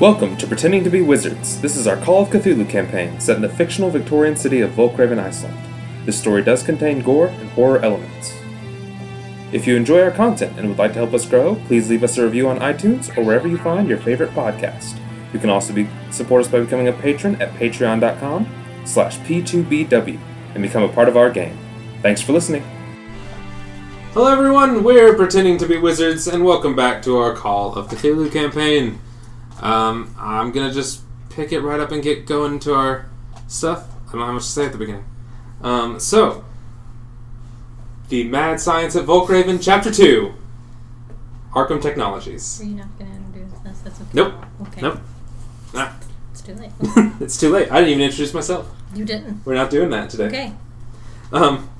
Welcome to Pretending to be Wizards. This is our Call of Cthulhu campaign set in the fictional Victorian city of Volkraven, Iceland. This story does contain gore and horror elements. If you enjoy our content and would like to help us grow, please leave us a review on iTunes or wherever you find your favorite podcast. You can also be, support us by becoming a patron at patreon.com slash p2bw and become a part of our game. Thanks for listening. Hello everyone, we're Pretending to be Wizards and welcome back to our Call of Cthulhu campaign. Um, I'm gonna just pick it right up and get going to our stuff. I don't know how much to say at the beginning. Um, so, the Mad Science at Volkraven, Chapter 2 Arkham Technologies. Are you not to introduce us? That's okay. Nope. Okay. Nope. Nah. It's too late. it's too late. I didn't even introduce myself. You didn't. We're not doing that today. Okay. Um,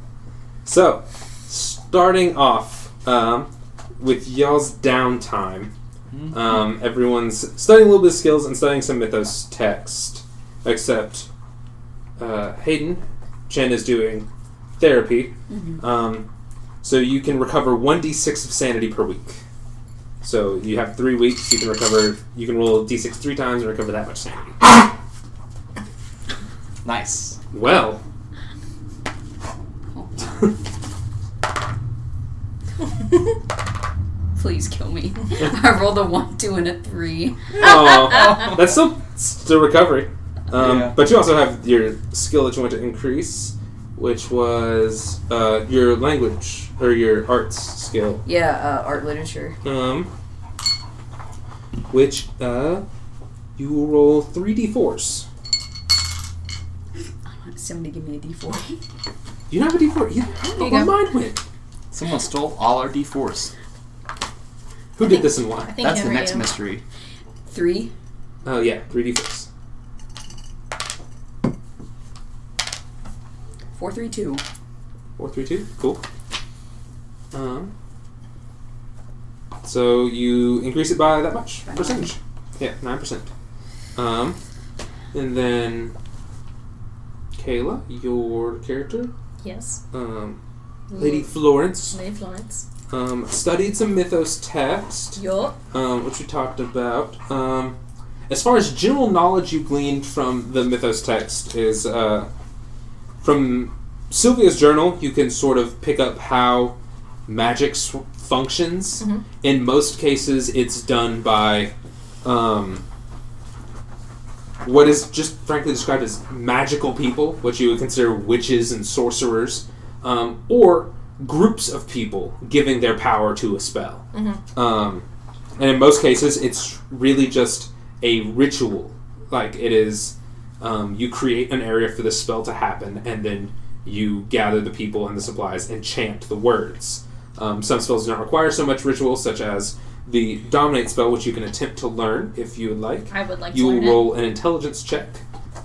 so, starting off um, with y'all's downtime, um, everyone's studying a little bit of skills and studying some mythos text, except uh, Hayden, Chen is doing therapy. Um, so you can recover 1d6 of sanity per week. So you have three weeks, you can recover, you can roll d6 three times and recover that much sanity. Nice. Well, Please kill me. I rolled a one, two, and a three. Oh, that's still still recovery. Um, Yeah. But you also have your skill that you want to increase, which was uh, your language or your arts skill, Yeah, uh, art literature. um, which uh, you will roll three d4s. I want somebody to give me a d4. You don't have a d4 either. I don't know you where mine went. Someone stole all our D4s. Who did this and I why? think That's the next you. mystery. Three. Oh yeah, three d4s. Four, three, two. Four, three, two. Cool. Um. So you increase it by that much By percentage. Yeah, nine percent. Um, and then Kayla, your character, Yes. um, Lady Florence, Lady Florence. Um, studied some mythos text, Yup. um, which we talked about. Um, as far as general knowledge you gleaned from the mythos text is uh, from Sylvia's journal, you can sort of pick up how magic s- functions. Mhm. In most cases, it's done by um, what is just frankly described as magical people, which you would consider witches and sorcerers, um, or groups of people giving their power to a spell. Mhm. Um, and in most cases, it's really just a ritual. Like it is, um, you create an area for the spell to happen, and then you gather the people and the supplies and chant the words. Um, some spells do not require so much ritual, such as the dominate spell, which you can attempt to learn if you would like. I would like You to will roll an intelligence check.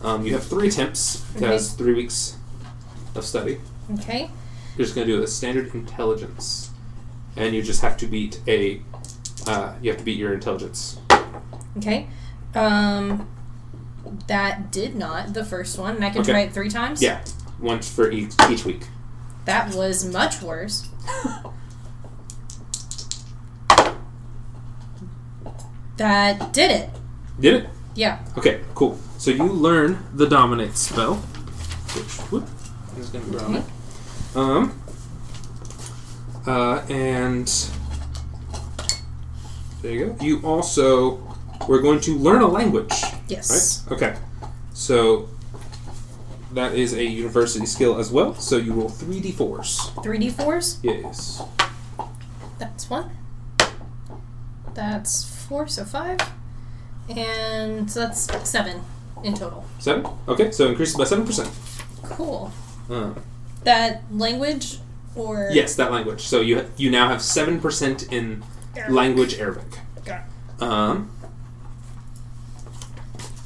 Um, you have three attempts because Okay. three weeks of study. Okay. You're just going to do a standard intelligence, and you just have to beat a. Uh, you have to beat your intelligence. Okay. Um, that did not the first one, and I can Okay. try it three times. Yeah, once for each each week. That was much worse. that did it. Did it? Yeah. Okay, cool. So you learn the dominate spell, which whoop, grab it. Um. Uh, and there you go. You also we're going to learn a language. Yes. Right? Okay. So that is a university skill as well. So you roll three d fours. Three d fours. Yes. That's one. That's four, so five. And so that's seven in total. Seven. Okay. So increases by seven percent. Cool. Uh, That language or yes, that language. So you you now have seven percent in language Arabic. Got Um.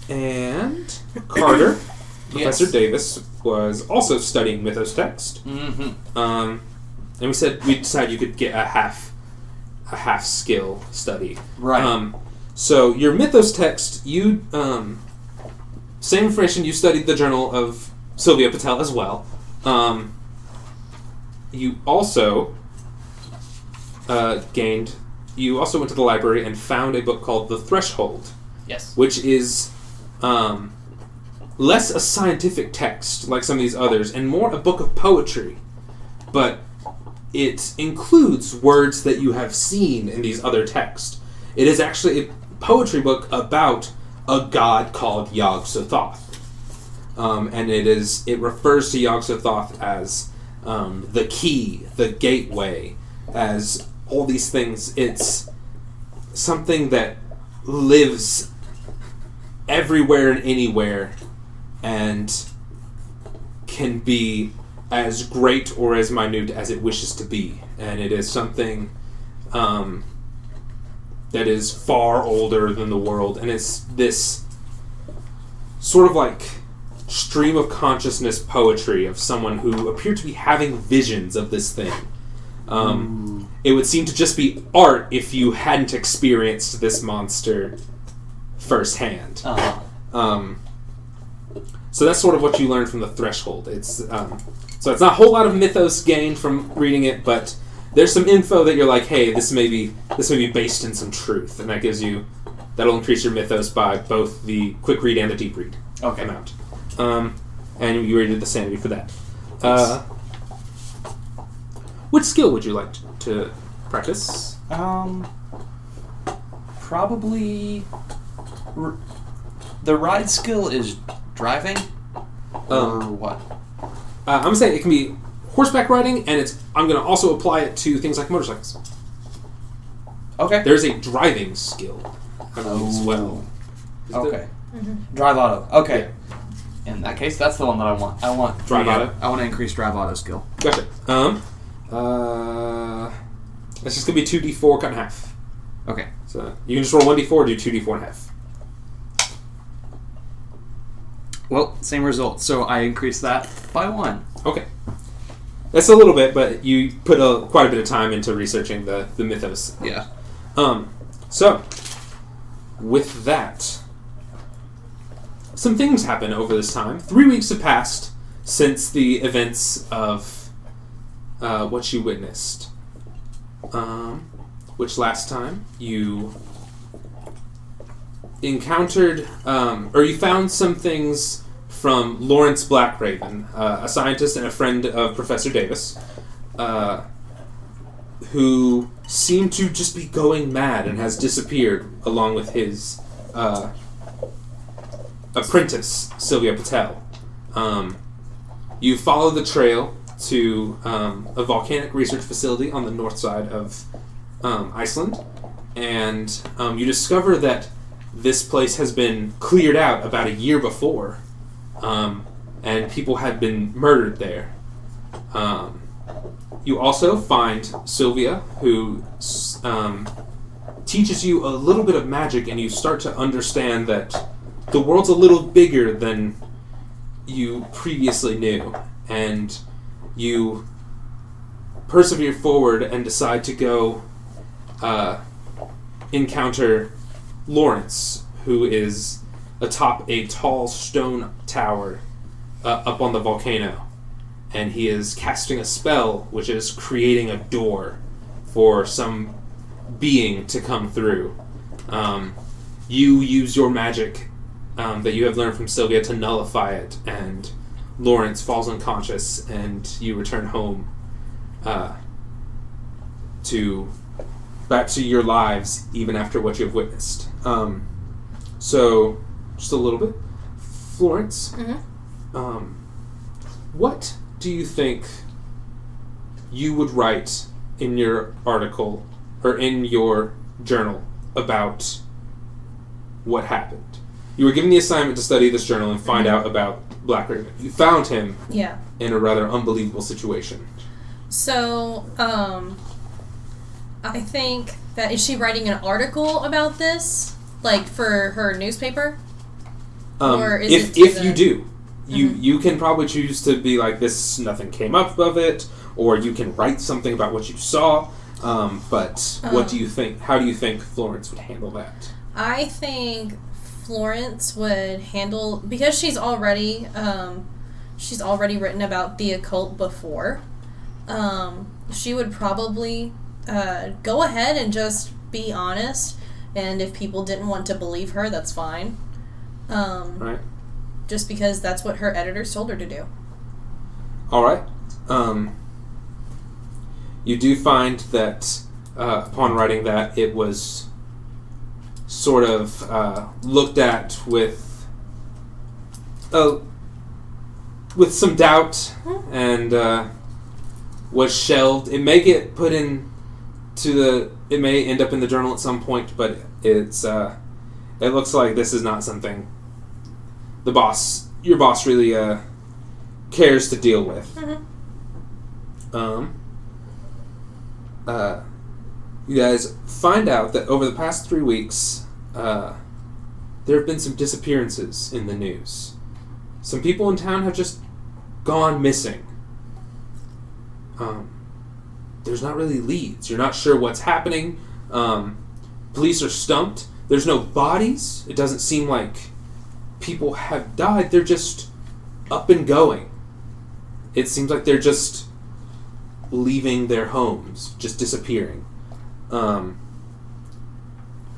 And Carter, Professor Davis, was also studying mythos text. Mm-hmm. Um, and we said we decided you could get a half, a half skill study. Right. Um, so your mythos text, you um, same information. You studied the journal of Sylvia Patel as well. Um, you also uh, gained. You also went to the library and found a book called The Threshold, Yes. which is um, less a scientific text like some of these others and more a book of poetry. But it includes words that you have seen in these other texts. It is actually a poetry book about a god called Yog Sothoth. Um, and it is it refers to Yog Sothoth as um, the key, the gateway, as all these things. It's something that lives everywhere and anywhere and can be as great or as minute as it wishes to be. And it is something um, that is far older than the world. And it's this sort of like stream of consciousness poetry of someone who appeared to be having visions of this thing. Um, it would seem to just be art if you hadn't experienced this monster firsthand. Uh-huh. Um, so that's sort of what you learn from the threshold. It's um, so it's not a whole lot of mythos gained from reading it, but there's some info that you're like, hey, this may be this may be based in some truth, and that gives you that'll increase your mythos by both the quick read and the deep read Okay. amount. Um, and you already did the sanity for that. Uh, which skill would you like to, to practice? Um, probably r- the ride skill is driving or Um, what? Uh, I'm saying it can be horseback riding, and it's. I'm going to also apply it to things like motorcycles. Okay. There's a driving skill, I believe, as well. Is there- Okay. Drive auto. Okay. In that case, that's the one that I want. I want Drive auto? I want to increase drive auto skill. Gotcha. Um, uh, it's just to be two d4 cut in half. Okay. So you can just roll one d4, do two d4 and half. Well, same result. So I increase that by one. Okay. That's a little bit, but you put a, quite a bit of time into researching the, the mythos. Yeah. Um, so, with that, some things happen over this time. Three weeks have passed since the events of uh, what you witnessed. Um, which last time you encountered, um, or you found some things from Lawrence Blackraven, uh, a scientist and a friend of Professor Davis. Uh, who seemed to just be going mad and has disappeared along with his uh, apprentice, Sylvia Patel. Um, you follow the trail to um, a volcanic research facility on the north side of um, Iceland, and um, you discover that this place has been cleared out about a year before, um, and people had been murdered there. Um, you also find Sylvia, who teaches you a little bit of magic, and you start to understand that the world's a little bigger than you previously knew, and you persevere forward and decide to go uh, encounter Lawrence, who is atop a tall stone tower uh, up on the volcano and he is casting a spell which is creating a door for some being to come through. Um, you use your magic um, that you have learned from Sylvia to nullify it, and Lawrence falls unconscious, and you return home uh, to back to your lives even after what you have witnessed. Um, so, just a little bit, Florence. Mhm. Um, what do you think you would write in your article or in your journal about what happened? You were given the assignment to study this journal and find out about Black Raven. You found him Yeah. in a rather unbelievable situation. So, um, I think that is she writing an article about this, like for her newspaper? Um, Or is if it to if the- you do, you Mhm. you can probably choose to be like this. Nothing came up of it, or you can write something about what you saw. Um, but what do Um. you think? How do you think Florence would handle that? I think Florence would handle because she's already um, she's already written about the occult before. Um, she would probably uh, go ahead and just be honest and if people didn't want to believe her, that's fine. Um, Right. just because that's what her editors told her to do. All right. Um, you do find that uh, upon writing that it was sort of uh, looked at with uh, with some doubt and uh, was shelved. It may get put in to the. It may end up in the journal at some point, but it's. Uh, it looks like this is not something the boss, your boss, really uh, cares to deal with. Um, uh, you guys find out that over the past three weeks, uh, there have been some disappearances in the news. Some people in town have just gone missing. Um, there's not really leads. You're not sure what's happening. Um, police are stumped. There's no bodies. It doesn't seem like people have died. They're just up and going. It seems like they're just leaving their homes, just disappearing. Um,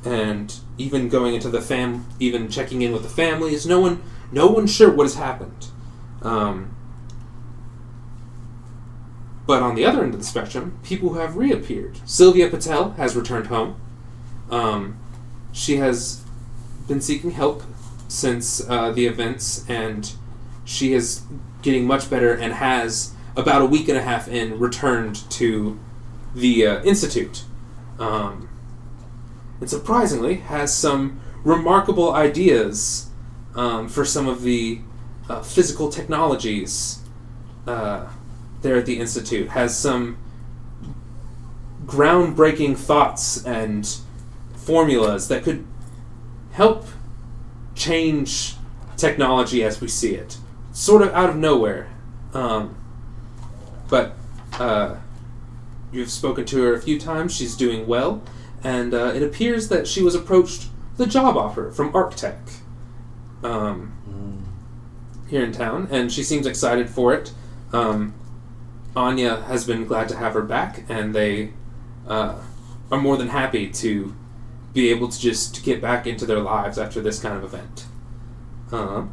and even going into the fam, even checking in with the families. No one, no one's sure what has happened. Um, but on the other end of the spectrum, people who have reappeared. Sylvia Patel has returned home. Um, she has been seeking help since uh, the events, and she is getting much better and has about a week and a half in returned to the uh, institute. Um, and surprisingly, has some remarkable ideas um, for some of the uh, physical technologies uh, there at the institute. Has some groundbreaking thoughts and formulas that could help change technology as we see it, sort of out of nowhere. Um, but uh, you've spoken to her a few times. She's doing well, and uh, it appears that she was approached with a job offer from Arctech um, here in town, and she seems excited for it. Um, Anya has been glad to have her back, and they uh, are more than happy to be able to just get back into their lives after this kind of event. Uh,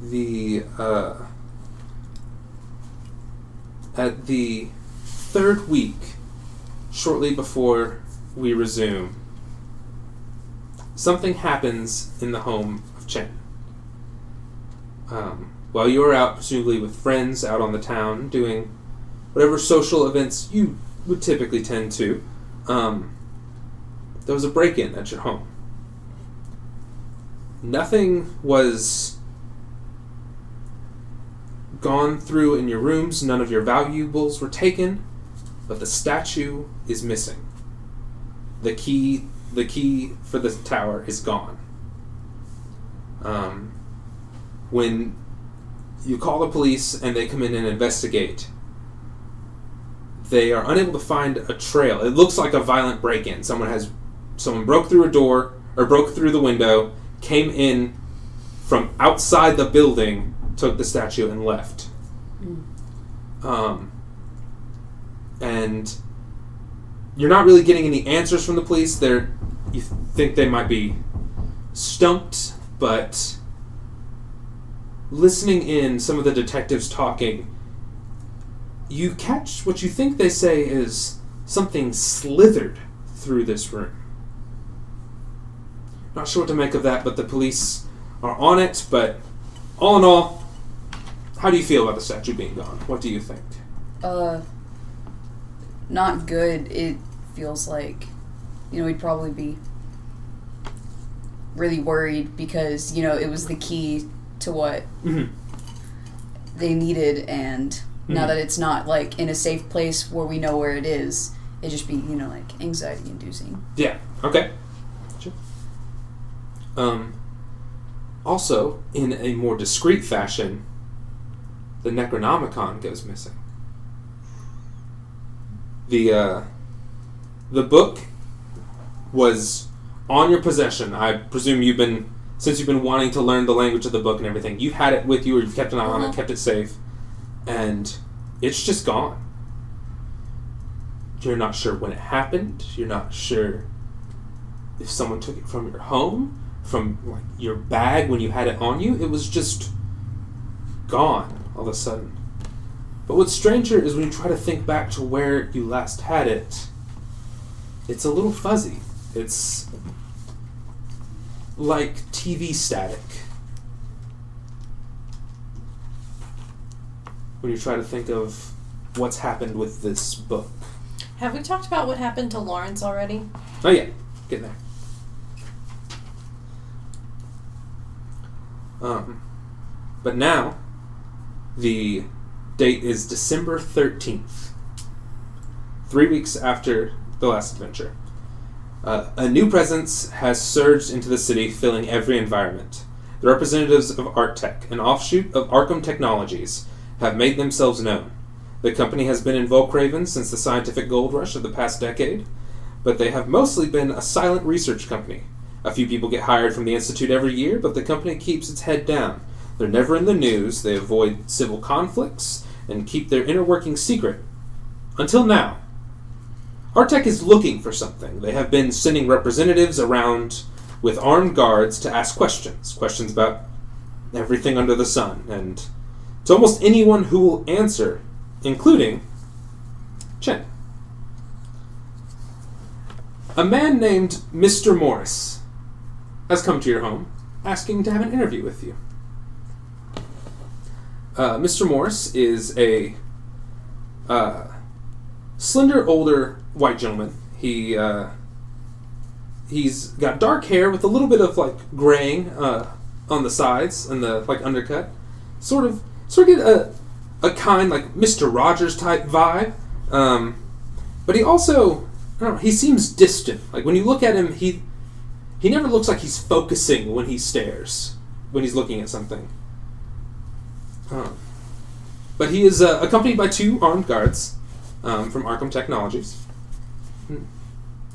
the uh, at the third week, shortly before we resume, something happens in the home of Chen. Um, while you are out, presumably with friends out on the town, doing whatever social events you would typically tend to, um, there was a break in at your home. Nothing was gone through in your rooms, none of your valuables were taken, but the statue is missing. The key the key for the tower is gone. Um, when you call the police and they come in and investigate, they are unable to find a trail. It looks like a violent break-in. Someone has someone broke through a door or broke through the window, came in from outside the building, took the statue and left. Um, and you're not really getting any answers from the police. They're you think they might be stumped, but listening in some of the detectives talking, you catch what you think they say is something slithered through this room. Not sure what to make of that, but the police are on it. But all in all, how do you feel about the statue being gone? What do you think? Uh, not good. It feels like, you know, we'd probably be really worried because you know it was the key to what Mm-hmm. they needed, and now Mhm. that it's not like in a safe place where we know where it is, it just be you know like anxiety inducing. Yeah. Okay. Sure. Um. Also, in a more discreet fashion, the Necronomicon goes missing. The uh, the book was on your possession. I presume you've been since you've been wanting to learn the language of the book and everything. You've had it with you, or you've kept an eye on it, Mhm. kept it safe, and it's just gone. you're not sure when it happened. You're not sure if someone took it from your home, from like your bag when you had it on you. It was just gone all of a sudden. But what's stranger is when you try to think back to where you last had it. It's a little fuzzy. It's like TV static. When you try to think of what's happened with this book. Have we talked about what happened to Lawrence already? Oh yeah, getting there. Um, but now, the date is December thirteenth, three weeks after the last adventure. Uh, a new presence has surged into the city, filling every environment. The representatives of ArtTech, an offshoot of Arkham Technologies, have made themselves known. The company has been in Volkraven since the scientific gold rush of the past decade, but they have mostly been a silent research company. A few people get hired from the Institute every year, but the company keeps its head down. They're never in the news, they avoid civil conflicts, and keep their inner workings secret. Until now. Artec is looking for something. They have been sending representatives around with armed guards to ask questions. Questions about everything under the sun, and to almost anyone who will answer, including Chen. A man named Mr. Morris has come to your home asking to have an interview with you. Uh, Mr. Morris is a uh, slender, older white gentleman. He uh, he's got dark hair with a little bit of like graying uh, on the sides and the like undercut. Sort of, sort of get a a kind like Mr. Rogers type vibe. Um, but he also, I don't know, he seems distant. Like when you look at him, he he never looks like he's focusing when he stares when he's looking at something. Um, but he is uh, accompanied by two armed guards um, from Arkham Technologies.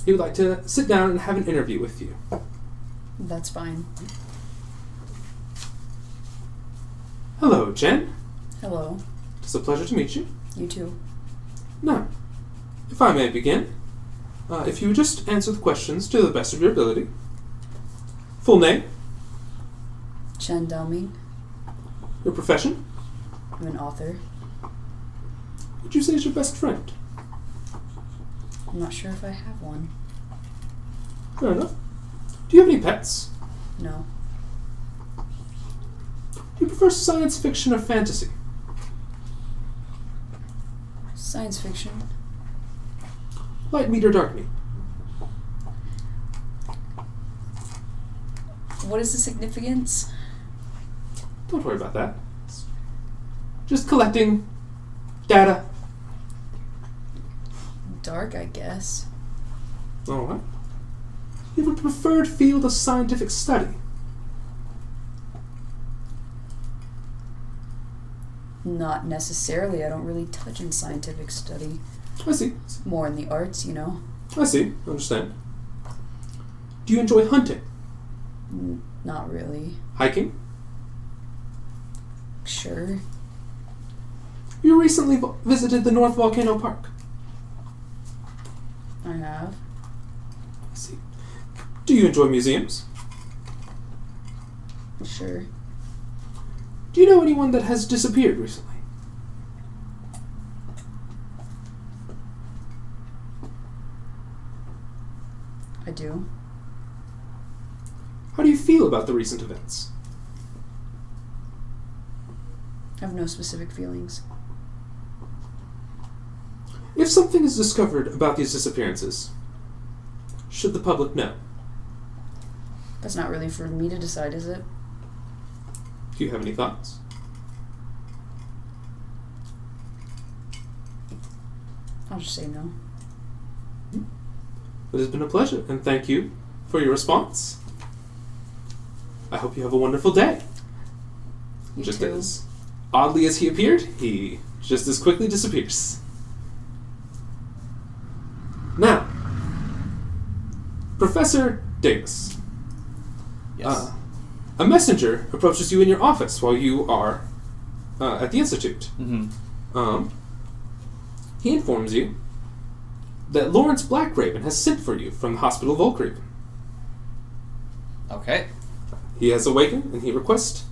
He would like to sit down and have an interview with you. That's fine. Hello, Jen. Hello. It's a pleasure to meet you. You too. Now, if I may begin, uh, if you would just answer the questions to the best of your ability. Full name, Chen Daoming. Your profession, I'm an author. would you say is your best friend? I'm not sure if I have one. Fair enough. Do you have any pets? No. Do you prefer science fiction or fantasy? Science fiction. Light meat or dark meat? What is the significance? Don't worry about that. Just collecting data. Dark, I guess. Alright. You have a preferred field of scientific study? Not necessarily. I don't really touch in scientific study. I see. More in the arts, you know. I see. Understand. Do you enjoy hunting? N- not really. Hiking? Sure. You recently vo- visited the North Volcano Park. I have. I see. Do you enjoy museums? Sure. Do you know anyone that has disappeared recently? I do. How do you feel about the recent events? I have no specific feelings. If something is discovered about these disappearances, should the public know? That's not really for me to decide, is it? Do you have any thoughts? I'll just say no. Hmm. It has been a pleasure, and thank you for your response. I hope you have a wonderful day. You just too. as oddly as he appeared, he just as quickly disappears. Now, Professor Davis. Yes. Uh, a messenger approaches you in your office while you are uh, at the institute. mm-hmm. Um, he informs you that Lawrence Blackraven has sent for you from the Hospital Volkraven. Okay. He has awakened and he requests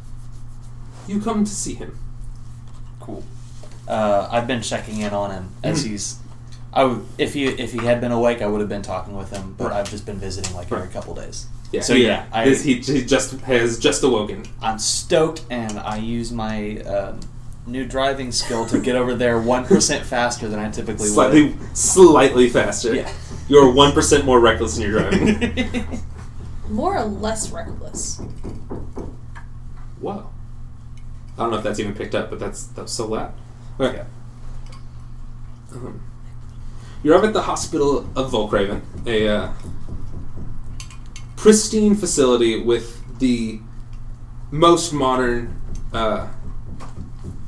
you come to see him. Cool. Uh, I've been checking in on him as he's. I would, if he if he had been awake, I would have been talking with him, but Right. I've just been visiting like every couple days. Yeah, So, he- yeah, I- his- he, he just has just awoken. I'm stoked, and I use my um, new driving skill to get over there one percent faster than I typically Slightly, slightly faster. Yeah. You're one percent more reckless in your driving. More or less reckless. Whoa. I don't know if that's even picked up, but that's that's so loud. Okay. Yeah. Um, you're up at the hospital of Volkraven, a uh, pristine facility with the most modern uh,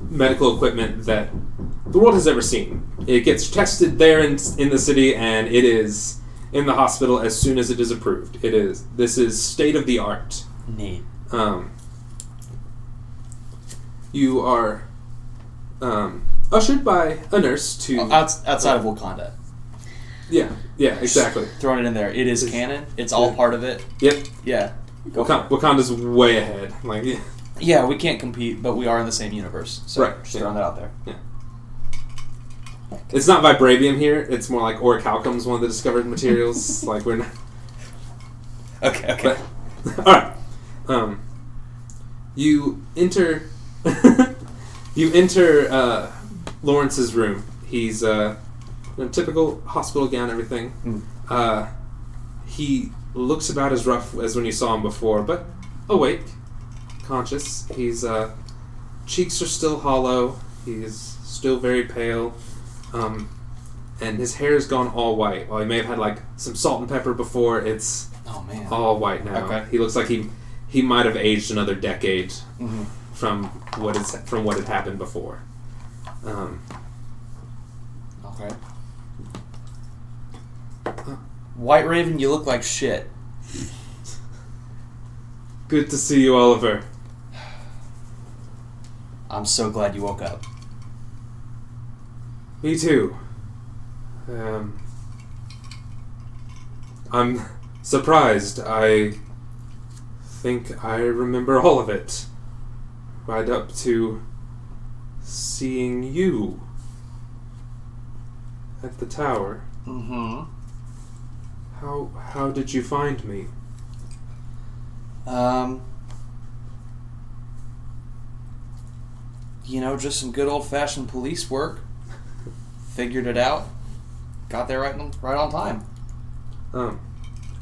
medical equipment that the world has ever seen. It gets tested there in, in the city, and it is in the hospital as soon as it is approved. It is. This is state of the art. Neat. Um, you are um, ushered by a nurse to. Outs- outside of Wakanda, yeah, yeah, exactly. throwing it in there. It is canon. It's all yeah. part of it. Yep. Yeah. Go for Wakanda. Wakanda's way ahead. Like, yeah. Yeah, we can't compete, but we are in the same universe. So Right, just yeah. throwing that out there. Yeah. It's not vibranium here. It's more like orichalcum's one of the discovered materials. like we're not. Okay. Okay. But, all right. Um, you enter. you enter uh, Lawrence's room. He's uh, in a typical hospital gown, everything. Mm. Uh, he looks about as rough as when you saw him before, but awake, conscious. His uh, cheeks are still hollow. He's still very pale, um, and his hair's gone all white. While he may have had like some salt and pepper before, it's Oh man. all white now. Okay. He looks like he he might have aged another decade hmm from what is from what had happened before. Um, Okay. White Raven, you look like shit. good to see you, Oliver. I'm so glad you woke up. Me too. Um, I'm surprised. I think I remember all of it. Right up to seeing you at the tower. Mm-hmm. How how did you find me? Um. You know, just some good old fashioned police work. Figured it out. Got there right on, right on time. Um,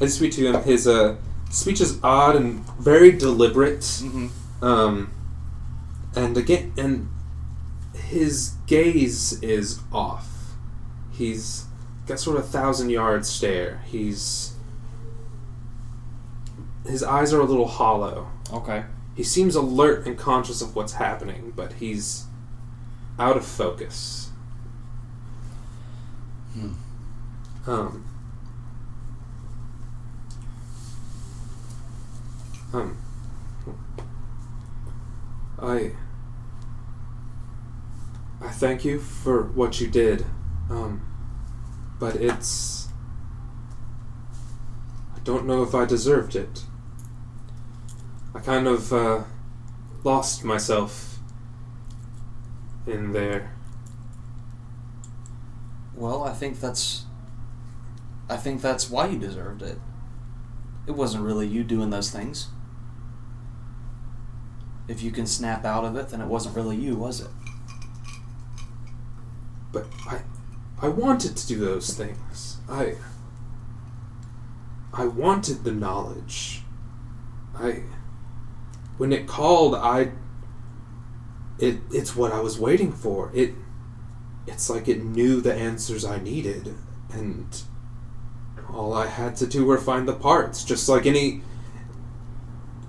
I speak to him. His uh, speech is odd and very deliberate. Mm-hmm. Um, and again, and his gaze is off. He's got sort of a thousand yard stare. He's his eyes are a little hollow. Okay. He seems alert and conscious of what's happening, but he's out of focus. Hmm. Um. Um. I. I thank you for what you did. Um. But it's. I don't know if I deserved it. I kind of, uh, lost myself in there. Well, I think that's. I think that's why you deserved it. It wasn't really you doing those things. If you can snap out of it, then it wasn't really you, was it? But I, I wanted to do those things. I, I wanted the knowledge. I, when it called, I. It it's what I was waiting for. It, it's like it knew the answers I needed, and all I had to do were find the parts, just like any.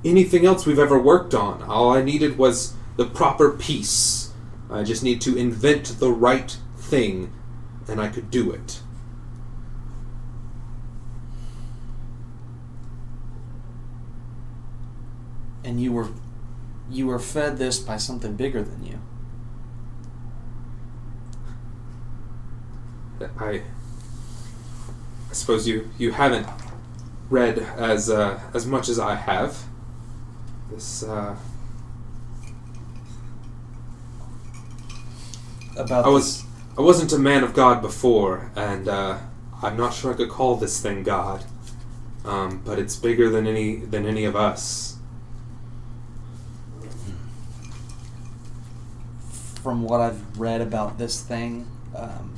Anything else we've ever worked on. All I needed was the proper piece. I just need to invent the right thing, and I could do it. And you were you were fed this by something bigger than you. I I suppose you you haven't read as uh, as much as I have. This uh, About I was I wasn't a man of God before, and uh, I'm not sure I could call this thing God. Um, but it's bigger than any than any of us. from what I've read about this thing, um,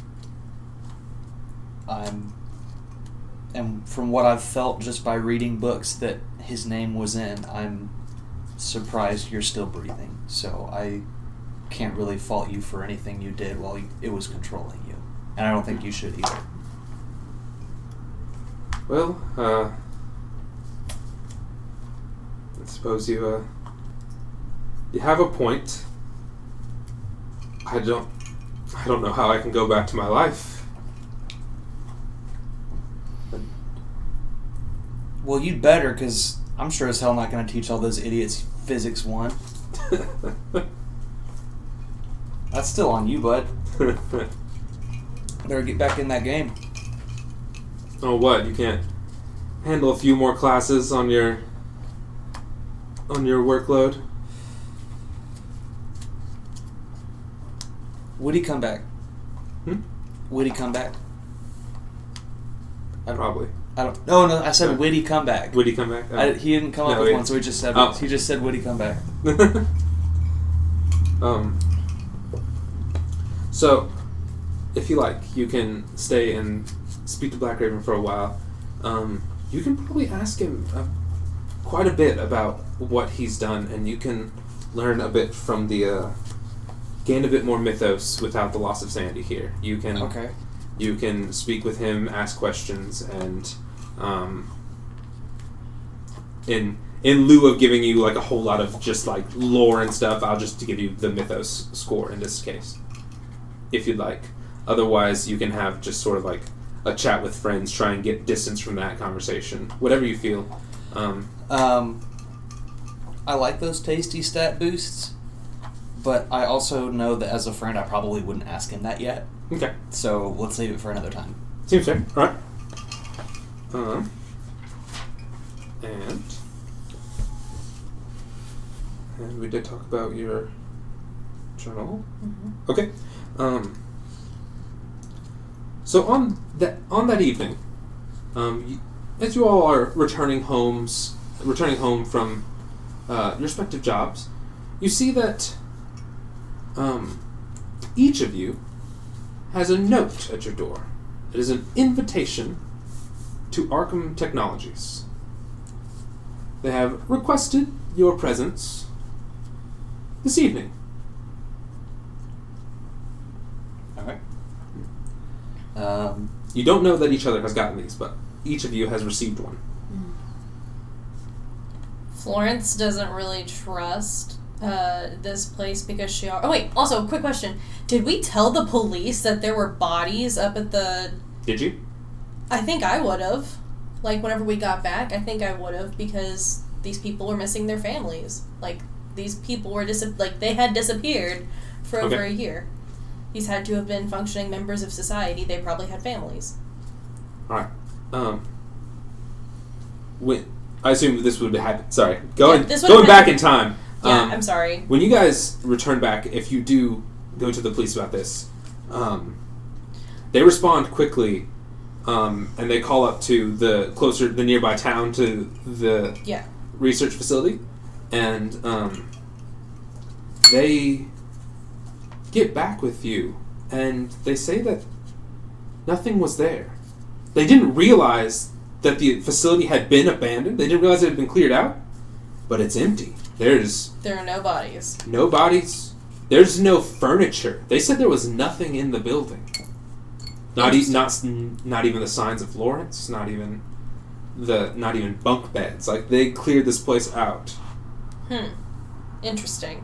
I'm, and from what I've felt just by reading books that his name was in, I'm surprised you're still breathing. So I can't really fault you for anything you did while you, it was controlling you, and I don't think you should either. Well, uh, I suppose you uh, you have a point. I don't I don't know how I can go back to my life. But Well, you'd better, because I'm sure as hell not going to teach all those idiots physics one. That's still on you, bud. Better get back in that game. oh, what? You can't handle a few more classes on your on your workload? Would he come back? Hmm? Would he come back? I don't, Probably. I don't. No, no. I said Yeah. would he come back? Would he come back? I, he didn't come up with one, so he just said. Oh. He just said would he come back? um. So, if you like, you can stay and speak to Black Raven for a while. Um, you can probably ask him uh, quite a bit about what he's done, and you can learn a bit from the. Uh, gain a bit more mythos without the loss of sanity here. You can Okay. you can speak with him, ask questions, and um, in in lieu of giving you like a whole lot of just like lore and stuff, I'll just give you the mythos score in this case, if you'd like. Otherwise, you can have just sort of like a chat with friends, try and get distance from that conversation, whatever you feel. Um, Um, I like those tasty stat boosts, but I also know that as a friend, I probably wouldn't ask him that yet. okay, So let's leave it for another time. seems fair. All right. Um, and and we did talk about your journal. Okay. Um, so on that on that evening, um, you, as you all are returning homes, returning home from uh, your respective jobs, you see that um, each of you has a note at your door. It is an invitation to Arkham Technologies. They have requested your presence this evening. Okay. Um, You don't know that each other has gotten these, but each of you has received one. Florence doesn't really trust uh, this place because she. Oh wait. Also, quick question: Did we tell the police that there were bodies up at the? Did you? I think I would have. Like whenever we got back, I think I would have because these people were missing their families. Like these people were dis- like they had disappeared for over Okay. a year. These had to have been functioning members of society. They probably had families. All right. Um. When I assume this would happen. Sorry, going Yeah, going back in time. Yeah, um, I'm sorry. When you guys return back, if you do go to the police about this, um, they respond quickly, um, and they call up to the closer, the nearby town to the Yeah. research facility, and um, they get back with you, and they say that nothing was there. They didn't realize that the facility had been abandoned. They didn't realize it had been cleared out, but it's empty. There's There are no bodies. no bodies. There's no furniture. They said there was nothing in the building. Not e- not not even the signs of Lawrence. Not even the not even bunk beds. Like they cleared this place out. Hmm. Interesting.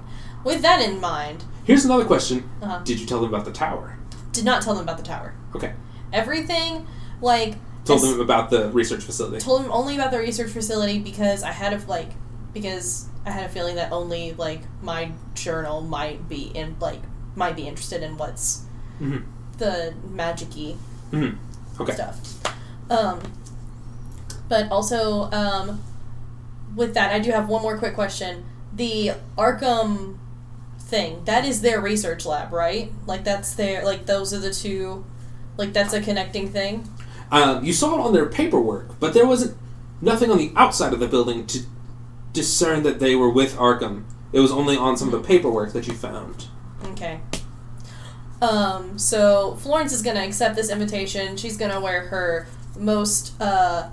With that in mind, Here's another question. Uh-huh. Did you tell them about the tower? did not tell them about the tower. Okay. Everything, like, Told them about the research facility. told them only about the research facility because I had a like because I had a feeling that only like my journal might be in like might be interested in what's hmm the magicy hmm Okay. stuff. Um, but also, um, with that, I do have one more quick question. The Arkham thing, that is their research lab, right? Like, that's their, like, those are the two, like, that's a connecting thing? Um, you saw it on their paperwork, but there wasn't nothing on the outside of the building to discern that they were with Arkham. It was only on some of the paperwork that you found. Okay. Um, so Florence is gonna accept this invitation. She's gonna wear her most uh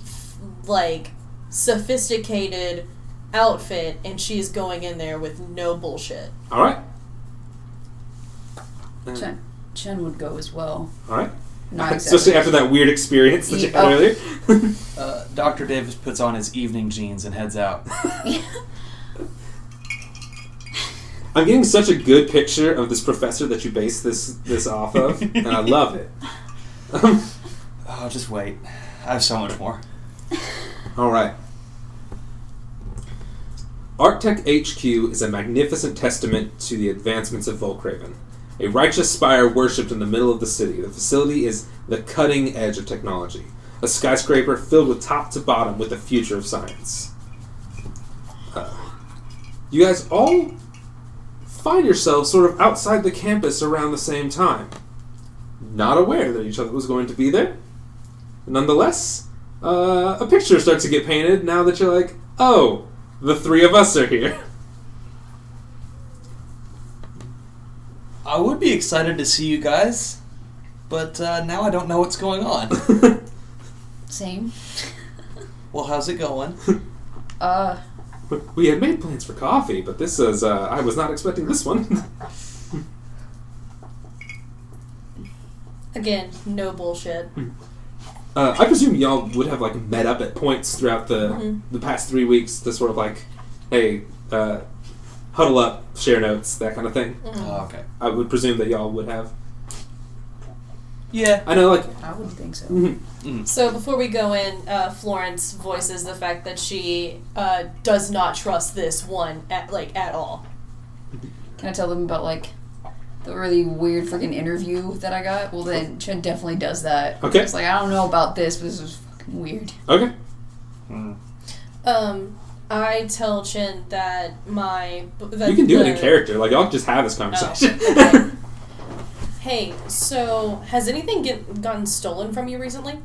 f- like sophisticated outfit and she's going in there with no bullshit. All right. Chen, Chen would go as well. all right. Not exactly. Especially after that weird experience that you had Oh. earlier. Uh, Dr. Davis puts on his evening jeans and heads out. I'm getting such a good picture of this professor that you base this this off of, and I love it. Um, Oh, just wait. I have so much more. all right. Arctech HQ is a magnificent testament to the advancements of Volcraven. A righteous spire worshipped in the middle of the city. The facility is the cutting edge of technology. A skyscraper filled with top to bottom with the future of science. Uh, you guys all find yourselves sort of outside the campus around the same time. Not aware that each other was going to be there. Nonetheless, uh, a picture starts to get painted now that you're like, oh, the three of us are here. I would be excited to see you guys, but uh, now I don't know what's going on. Same. well, how's it going? Uh, we had made plans for coffee, but this is, uh, I was not expecting this one. Again, no bullshit. Uh, I presume y'all would have like met up at points throughout the Mhm. the past three weeks to sort of like, hey, uh, huddle up, share notes, that kind of thing. Mm. Oh, okay. I would presume that y'all would have. Yeah. I know, like, I wouldn't think so. mhm. So before we go in, uh, Florence voices the fact that she uh, does not trust this one at like at all. Can I tell them about like the really weird freaking interview that I got? Well, then Chen definitely does that. Okay. It's like I don't know about this, but this was fucking weird. okay. Mm. Um, I tell Chin that my that you can do it in character. Like, y'all just have this conversation. Oh, okay. Hey, so has anything get, gotten stolen from you recently,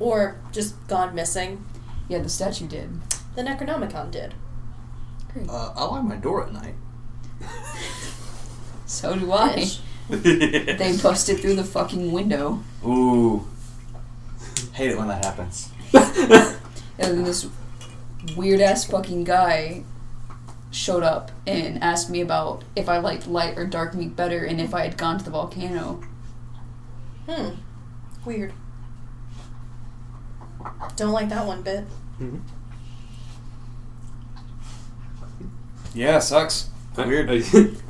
or just gone missing? Yeah, the statue did. The Necronomicon did. Great. Uh, I lock my door at night. So do I. Bitch. They busted through the fucking window. Ooh. Hate it when that happens. And then this weird ass fucking guy showed up and asked me about if I liked light or dark meat better and if I had gone to the volcano. Hmm. Weird. Don't like that one bit. Mhm. Yeah, sucks. Weird.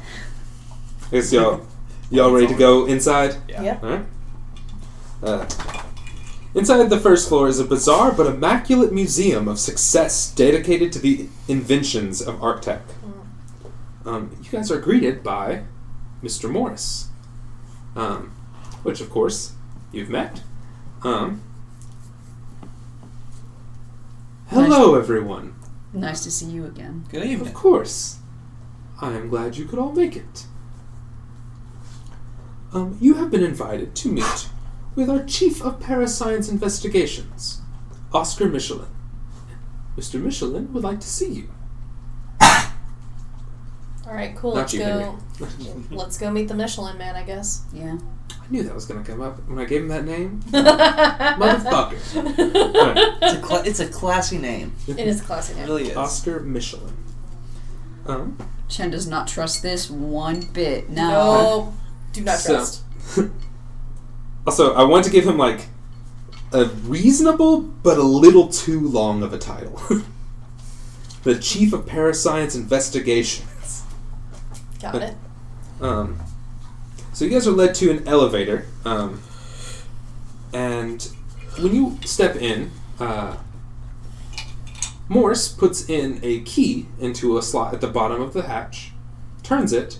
I guess y'all, y'all ready to go inside? Yeah. Yep. Alright. Uh, inside the first floor is a bizarre but immaculate museum of success dedicated to the inventions of Arctech. Um, you guys are greeted by Mr. Morris, um, which, of course, you've met. Um, hello, everyone. Nice to see you again. Good evening. Of course. I am glad you could all make it. Um, you have been invited to meet with our Chief of Parascience Investigations, Oscar Michelin. Mr. Michelin would like to see you. All right, cool. Not let's you, go. Henry. Let's go meet the Michelin Man, I guess. Yeah. I knew that was going to come up when I gave him that name. Motherfucker. It's a, cla- it's a classy name. It is a classy It name. really is. Oscar Michelin. Um, Chen does not trust this one bit. No. No, do not So- trust. also, I want to give him like a reasonable but a little too long of a title. the Chief of Parascience Investigations. Got it. Um, so you guys are led to an elevator, um, and when you step in, uh, Morris puts in a key into a slot at the bottom of the hatch, turns it,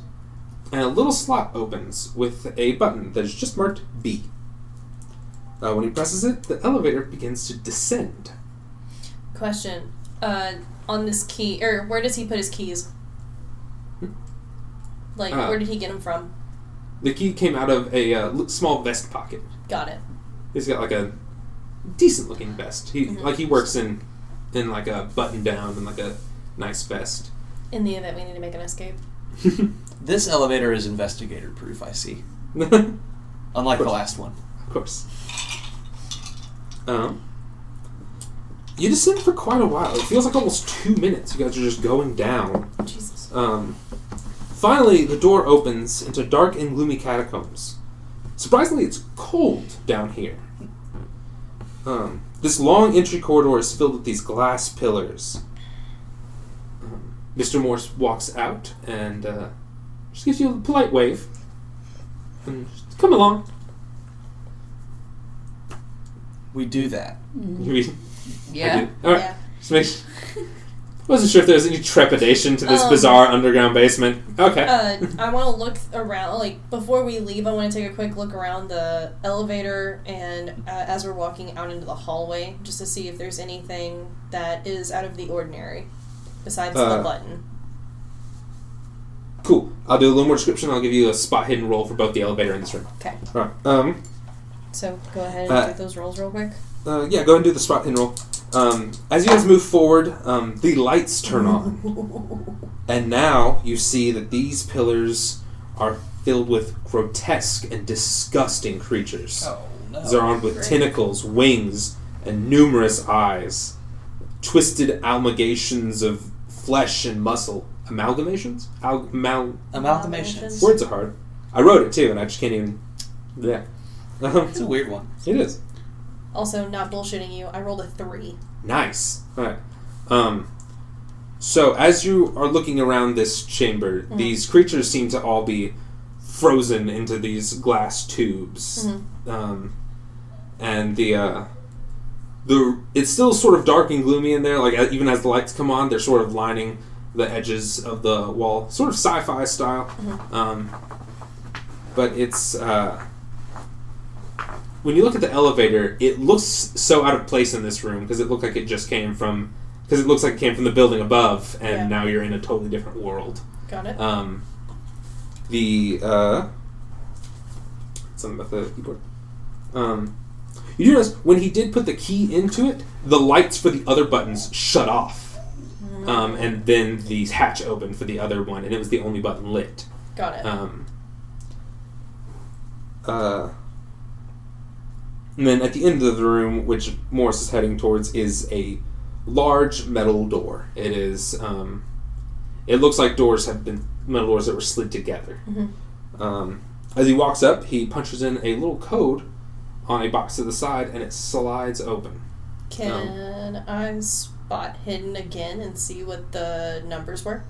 and a little slot opens with a button that is just marked B. Uh, when he presses it, the elevator begins to descend. Question. Uh, on this key, or where does he put his keys? Like, Uh, where did he get them from? The key came out of a uh, small vest pocket. Got it. He's got like a decent looking vest. He Mhm. like he works in in like a button down and like a nice vest. In the event we need to make an escape. This elevator is investigator proof, I see. Unlike the last one. Of course. Um, you descend for quite a while. It feels like almost two minutes. You guys are just going down. Jesus. Um, finally, the door opens into dark and gloomy catacombs. Surprisingly, it's cold down here. Um, this long entry corridor is filled with these glass pillars. Um, Mr. Morse walks out and uh, just gives you a polite wave. And just come along. We do that. You read- Yeah. All right. Yeah. Just make sure. Wasn't sure if there was any trepidation to this Um, bizarre underground basement. Okay. Uh, I want to look around. Like before we leave, I want to take a quick look around the elevator and uh, as we're walking out into the hallway, just to see if there's anything that is out of the ordinary, besides Uh, the button. Cool. I'll do a little more description. I'll give you a spot hidden roll for both the elevator and this room. Okay. All right. Um. So go ahead and Uh, do those rolls real quick. Uh, yeah. Go ahead and do the spot hidden roll. Um. As you guys move forward, um, the lights turn on, and now you see that these pillars are filled with grotesque and disgusting creatures. Oh no. These are armed with Great. tentacles, wings, and numerous eyes. Twisted amalgamations of flesh and muscle. Amalgamations? Al- mal- Amalgamations. Words are hard. I wrote it too, and I just can't even. Yeah. It's a weird one. it is. Also, not bullshitting you. I rolled a three. Nice. Alright. Um, so, as you are looking around this chamber, Mhm. these creatures seem to all be frozen into these glass tubes. Mhm. Um, and the. Uh, the, it's still sort of dark and gloomy in there. Like uh, even as the lights come on, they're sort of lining the edges of the wall, sort of sci-fi style. Mhm. Um, but it's uh, when you look at the elevator, it looks so out of place in this room because it looked like it just came from because it looks like it came from the building above, and Yeah. now you're in a totally different world. Got it. Um, the uh, something about the keyboard. Um, you do notice when he did put the key into it, the lights for the other buttons shut off, um, and then the hatch opened for the other one, and it was the only button lit. Got it. Um, uh, and then at the end of the room, which Morris is heading towards, is a large metal door. It is. Um, it looks like doors have been metal doors that were slid together. Mhm. Um, as he walks up, he punches in a little code on a box to the side, and it slides open. Can I spot hidden again and see what the numbers were?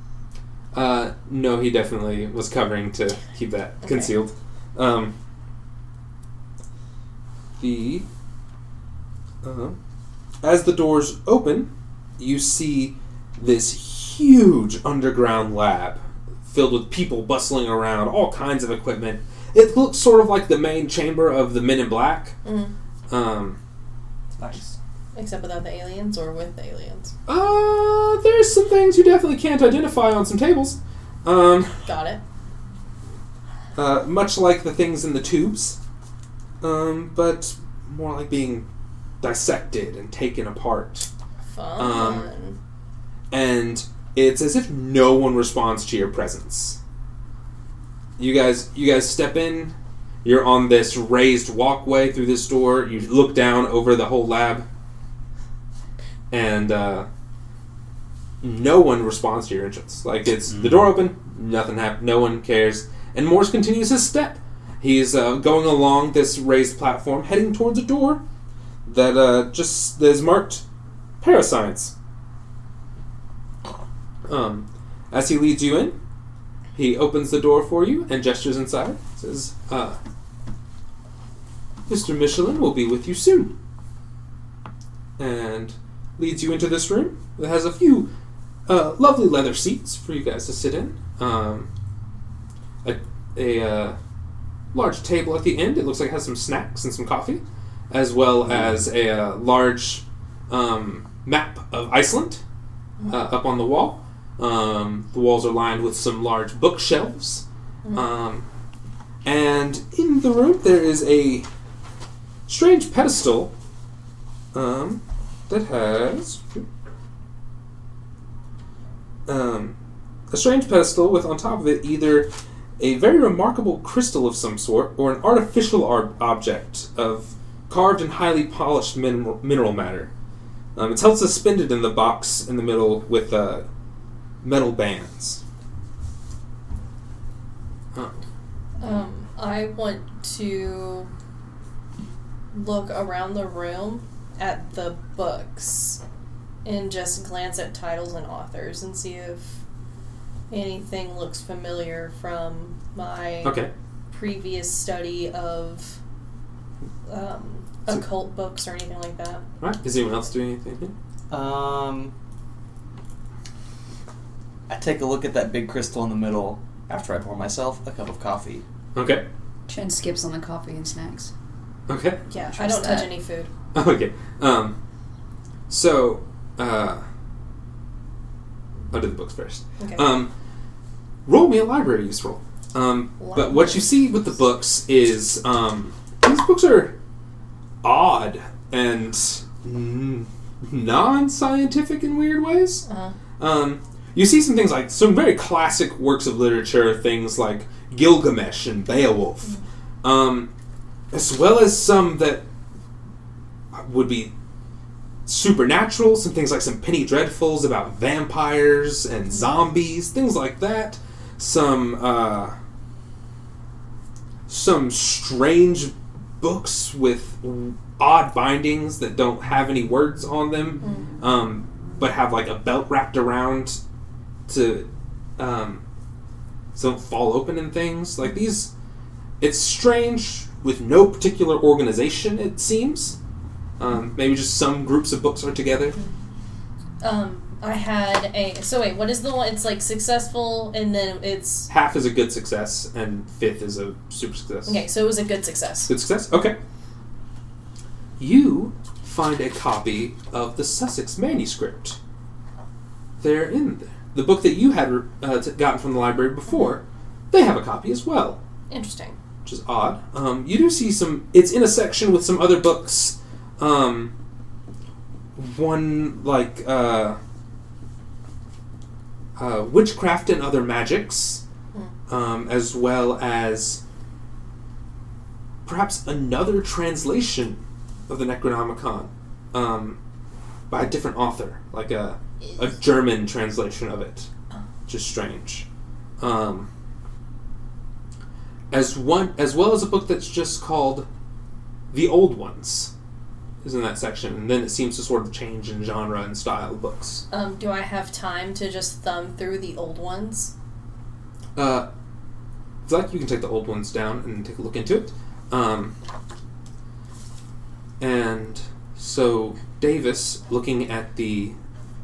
Uh, no, he definitely was covering to keep that Okay. concealed. Um, the uh, as the doors open, you see this huge underground lab filled with people bustling around, all kinds of equipment. It looks sort of like the main chamber of the Men in Black. Mm. Um, Nice. Except without the aliens or with the aliens. uh, there's some things you definitely can't identify on some tables. Um, Got it. Uh, much like the things in the tubes, um, but more like being dissected and taken apart. Fun. Um, And it's as if no one responds to your presence. You guys, you guys step in. You're on this raised walkway through this door. You look down over the whole lab, and uh, no one responds to your entrance. Like it's the door open, nothing happened. No one cares. And Morse continues his step. He's uh, going along this raised platform, heading towards a door that uh, just that is marked parascience. Um, as he leads you in, he opens the door for you and gestures inside. Says, uh, "Mr. Michelin will be with you soon," and leads you into this room that has a few uh, lovely leather seats for you guys to sit in. Um, a a uh, large table at the end. It looks like it has some snacks and some coffee, as well as a uh, large um, map of Iceland uh, up on the wall. Um, the walls are lined with some large bookshelves. Um, and in the room, there is a strange pedestal um, that has um, a strange pedestal with on top of it either a very remarkable crystal of some sort or an artificial ar- object of carved and highly polished mineral, mineral matter. Um, it's held suspended in the box in the middle with uh, metal bands. Um, I want to look around the room at the books and just glance at titles and authors and see if anything looks familiar from my Okay. previous study of um, So- occult books or anything like that. Right. Is anyone else doing anything? Um, I take a look at that big crystal in the middle after I pour myself a cup of coffee. Okay. Chen skips on the coffee and snacks. Okay. Yeah, I don't touch any food. Okay. Um, so, uh, I'll do the books first. Okay. Um, roll me a library use roll. Um, but what you see with the books is um, these books are odd and mm, non-scientific in weird ways. uh-huh. Um, you see some things like some very classic works of literature, things like Gilgamesh and Beowulf, um, as well as some that would be supernatural, some things like some Penny Dreadfuls about vampires and zombies, things like that. Some uh, some strange books with odd bindings that don't have any words on them, um, but have like a belt wrapped around to um, so don't fall open and things like these. It's strange with no particular organization. It seems. Um, maybe just some groups of books are together. Um, I had a. So wait, what is the one? It's like successful, and then it's Half is a good success, and fifth is a super success. okay. So it was a good success. Good success. Okay. You find a copy of the Sussex manuscript. They're in there. The book that you had uh, t- gotten from the library before, they have a copy as well, Interesting. which is odd. Um, you do see some. It's in a section with some other books. Um, one like uh, uh, witchcraft and other magics, um, as well as perhaps another translation of the Necronomicon um, by a different author, like a a German translation of it, which is strange. Um, as one, as well as a book that's just called "The Old Ones," is in that section, and then it seems to sort of change in genre and style of books. Um, do I have time to just thumb through the old ones? Uh, if like, you can take the old ones down and take a look into it. Um, and so Davis, looking at the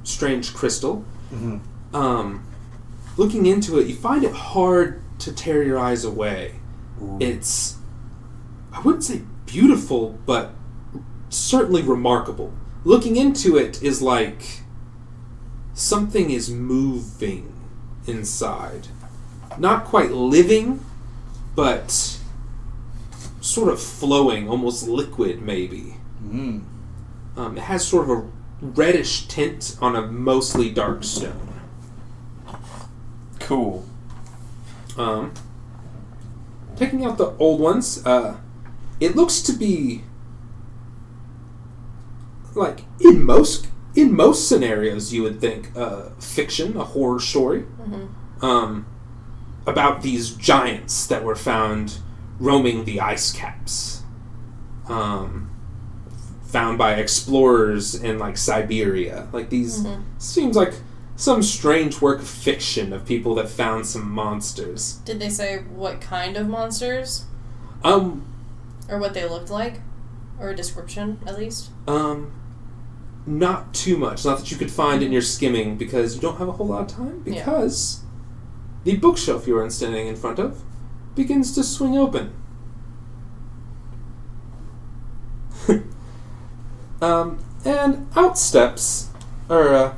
strange crystal, Mm-hmm. um, looking into it, you find it hard to tear your eyes away. It's, I wouldn't say beautiful, but certainly remarkable. Looking into it is like something is moving inside. Not quite living, but sort of flowing, almost liquid, maybe. Mm. Um, it has sort of a reddish tint on a mostly dark stone. Cool. Um, taking out the old ones, uh, it looks to be like in most in most scenarios you would think uh, fiction, a horror story, um, about these giants that were found roaming the ice caps, um, found by explorers in like Siberia. Like these seems like some strange work of fiction of people that found some monsters. Did they say what kind of monsters Um, or what they looked like, or a description at least? um, not too much. Not that you could find in your skimming because you don't have a whole lot of time. Yeah. Because the bookshelf you are standing in front of begins to swing open. Um, and out steps, or uh,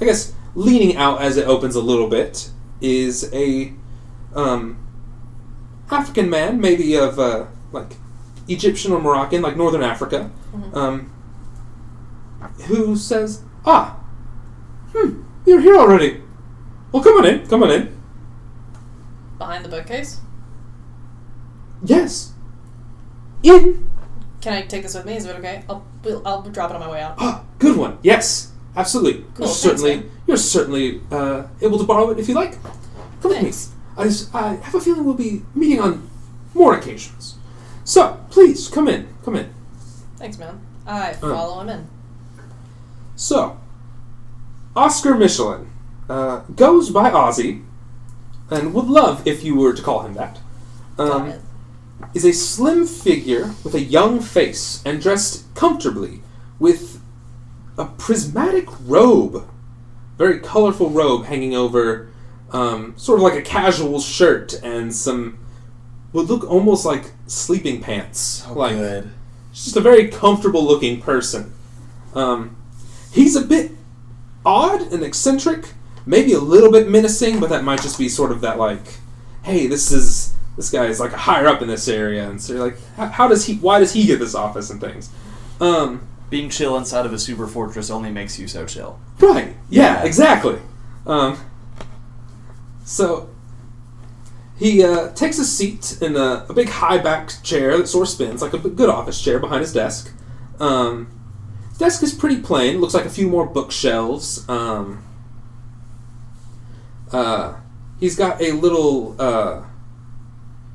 I guess leaning out as it opens a little bit, is a um, African man, maybe of uh, like Egyptian or Moroccan, like Northern Africa, um, who says, "Ah, hmm, you're here already. Well, come on in, come on in. Behind the bookcase. Yes, in. Can I take this with me? Is it okay? I'll I'll drop it on my way out. Ah, good one. Yes, absolutely. Cool, You're thanks, certainly, man. you're certainly uh, able to borrow it if you like. Come with Thanks. me. I, I have a feeling we'll be meeting on more occasions. So please come in, come in. Thanks, man. I follow him in. So, Oscar Michelin uh, goes by Ozzy, and would love if you were to call him that. Um, it. is a slim figure with a young face and dressed comfortably with a prismatic robe, very colorful robe hanging over, um, sort of like a casual shirt and some would look almost like sleeping pants. Oh, like good. Just a very comfortable looking person. Um, he's a bit odd and eccentric, maybe a little bit menacing, but that might just be sort of that like, hey, this is this guy is like a higher up in this area, and so you're like, how, does he? Why does he get this office and things? Um, Being chill inside of a super fortress only makes you so chill. Right. Yeah, Yeah. exactly. Um, so he uh, takes a seat in a, a big high back chair that sort of spins, like a good office chair behind his desk. Um, desk is pretty plain, looks like a few more bookshelves. Um, uh, he's got a little. Uh,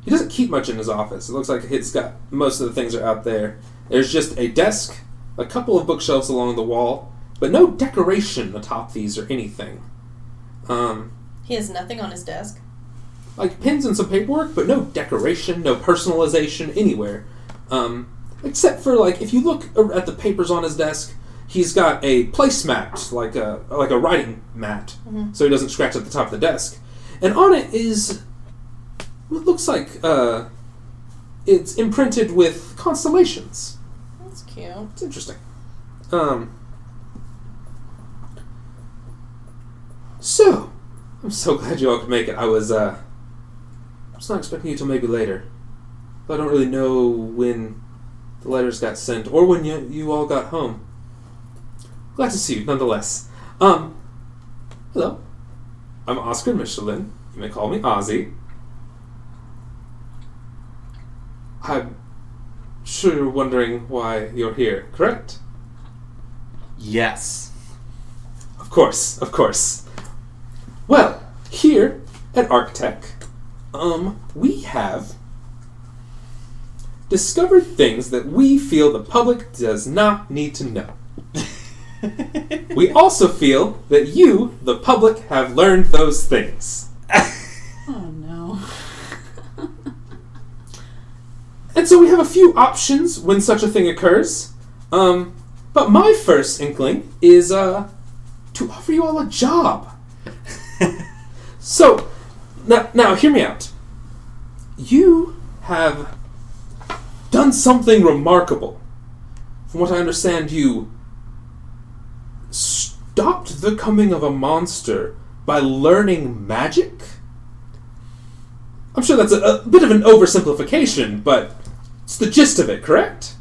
he doesn't keep much in his office. It looks like he's got most of the things are out there. There's just a desk, a couple of bookshelves along the wall, but no decoration atop these or anything. Um, He has nothing on his desk. like pins and some paperwork, but no decoration, no personalization anywhere. Um, except for like if you look at the papers on his desk, he's got a placemat, like a like a writing mat, so he doesn't scratch at the top of the desk. And on it is what looks like uh, it's imprinted with constellations. That's cute. It's interesting. Um. So, I'm so glad you all could make it. I was, uh. I was not expecting you till maybe later. I don't really know when the letters got sent or when you, you all got home. Glad to see you, nonetheless. Um. Hello. I'm Oscar Michelin. You may call me Ozzy. I'm sure you're wondering why you're here, correct? Yes. Of course, of course. Well, here at Arctech, um, we have discovered things that we feel the public does not need to know. We also feel that you, the public, have learned those things. Oh no. And so we have a few options when such a thing occurs. Um, but my first inkling is uh, to offer you all a job. so, now, now hear me out. You have done something remarkable. From what I understand, you stopped the coming of a monster by learning magic? I'm sure that's a, a bit of an oversimplification, but it's the gist of it, correct?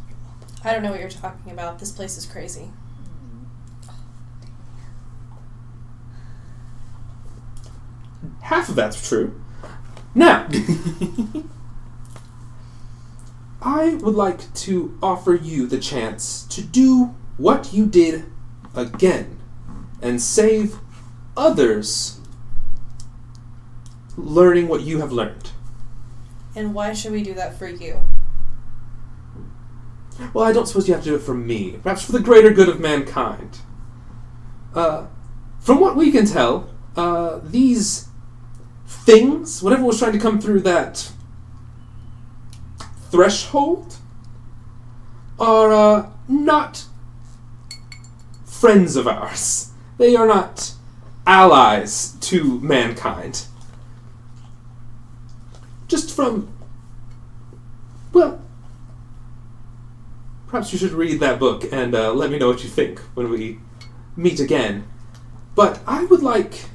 I don't know what you're talking about. This place is crazy. Half of that's true. Now, I would like to offer you the chance to do what you did again and save others learning what you have learned. And why should we do that for you? Well, I don't suppose you have to do it for me. Perhaps for the greater good of mankind. Uh, from what we can tell, uh, these things, whatever was trying to come through that threshold, are uh, not friends of ours. They are not allies to mankind. Just from, well, perhaps you should read that book and uh, let me know what you think when we meet again. But I would like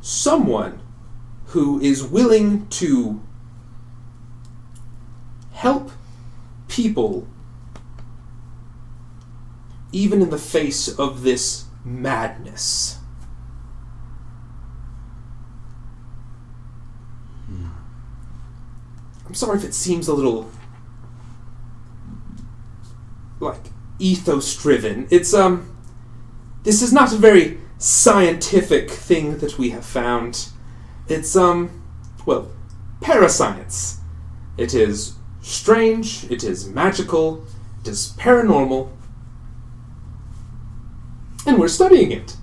someone who is willing to help people even in the face of this madness. I'm sorry if it seems a little like ethos driven. It's um this is not a very scientific thing that we have found. It's um well, parascience. It is strange, it is magical, it is paranormal. And we're studying it.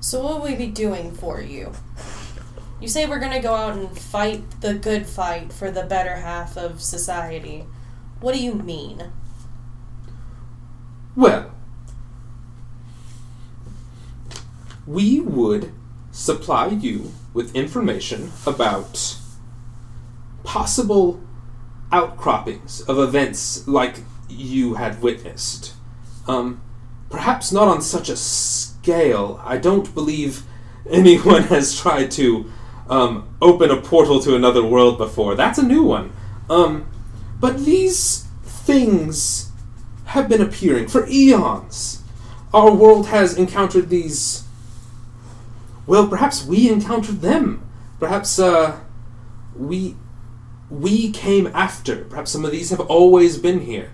So what will we be doing for you? You say we're gonna go out and fight the good fight for the better half of society. What do you mean? Well, we would supply you with information about possible outcroppings of events like you had witnessed. Um, perhaps not on such a scale. I don't believe anyone has tried to um, open a portal to another world before. That's a new one. Um, but these things have been appearing for eons. Our world has encountered these. Well, perhaps we encountered them. Perhaps uh, we we came after. Perhaps some of these have always been here.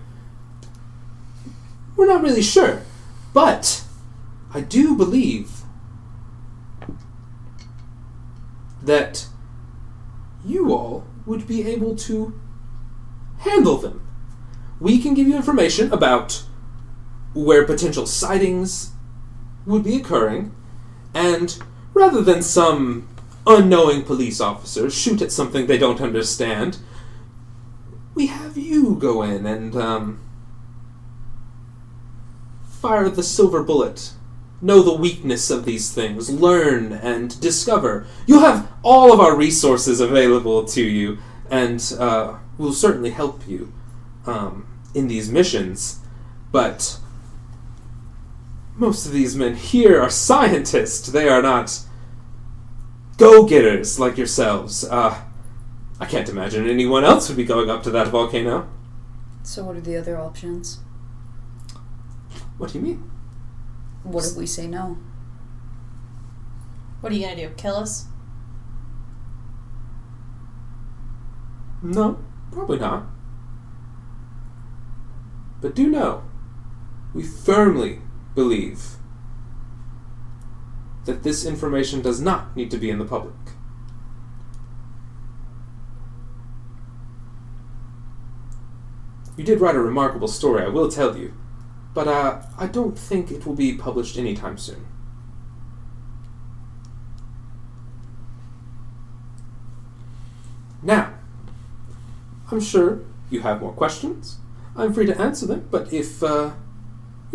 We're not really sure, but I do believe that you all would be able to handle them. We can give you information about where potential sightings would be occurring, and rather than some unknowing police officer shoot at something they don't understand, we have you go in and um, fire the silver bullet. Know the weakness of these things, learn and discover. You have all of our resources available to you, and uh, we'll certainly help you um, in these missions. But most of these men here are scientists. They are not go getters like yourselves. Uh, I can't imagine anyone else would be going up to that volcano. So what are the other options? What do you mean? What if we say no? What are you gonna do? Kill us? No, probably not. But do know, we firmly believe that this information does not need to be in the public. You did write a remarkable story, I will tell you, but uh, I don't think it will be published anytime soon. Now, I'm sure you have more questions. I'm free to answer them, but if uh,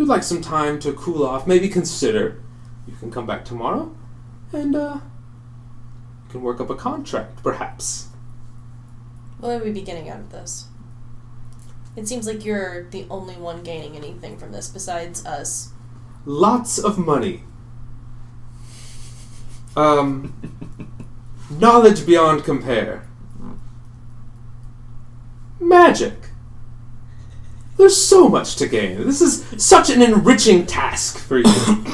you'd like some time to cool off, maybe consider, you can come back tomorrow and uh, you can work up a contract, perhaps. What will we be getting out of this? It seems like you're the only one gaining anything from this besides us. Lots of money. Um, knowledge beyond compare. Magic. There's so much to gain. This is such an enriching task for you.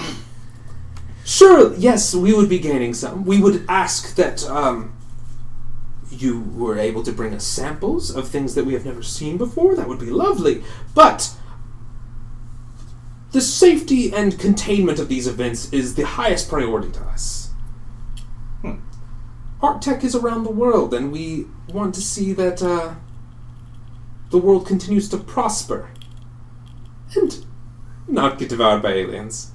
sure, yes, we would be gaining some. We would ask that um, you were able to bring us samples of things that we have never seen before. That would be lovely. But the safety and containment of these events is the highest priority to us. Hmm. Arctech is around the world, and we want to see that uh, the world continues to prosper and not get devoured by aliens.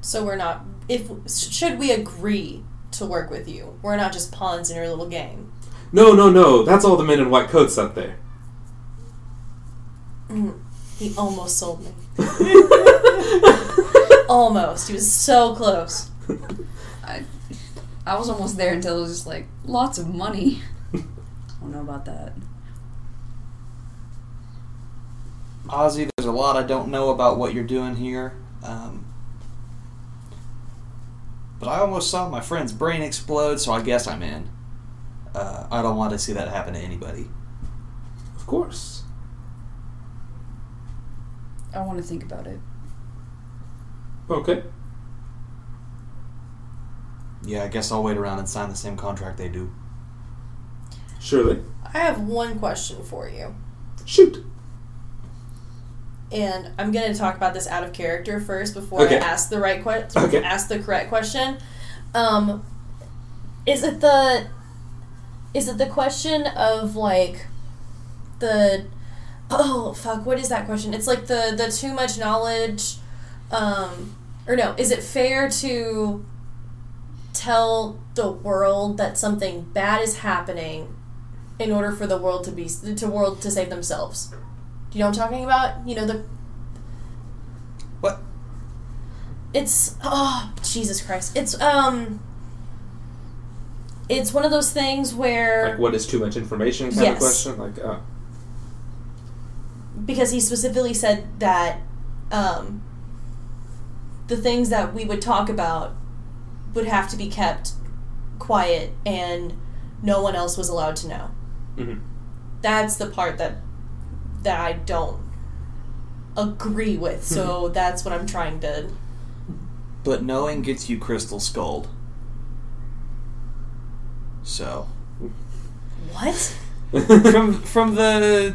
So we're not. If should we agree to work with you? We're not just pawns in your little game. No, no, no. That's all the men in white coats up there. Mm, he almost sold me. almost. He was so close. I I was almost there until it was just like lots of money. I don't know about that. Ozzy, there's a lot I don't know about what you're doing here. Um, but I almost saw my friend's brain explode, so I guess I'm in. Uh, I don't want to see that happen to anybody. Of course. I want to think about it. Okay. Yeah, I guess I'll wait around and sign the same contract they do. Surely. I have one question for you. Shoot. and I'm gonna talk about this out of character first before Okay. I ask the right question. Okay. Ask the correct question. Um, is it the is it the question of like the oh fuck what is that question? It's like the the too much knowledge, um, or no? Is it fair to tell the world that something bad is happening in order for the world to be to world to save themselves? Do you know what I'm talking about? You know the What? it's oh Jesus Christ. It's um it's one of those things where Like, what is too much information kind of question? Like, uh, because he specifically said that um the things that we would talk about would have to be kept quiet and no one else was allowed to know. Mhm. That's the part that that I don't agree with. So that's what I'm trying to But knowing gets you crystal skulled. So What? from from the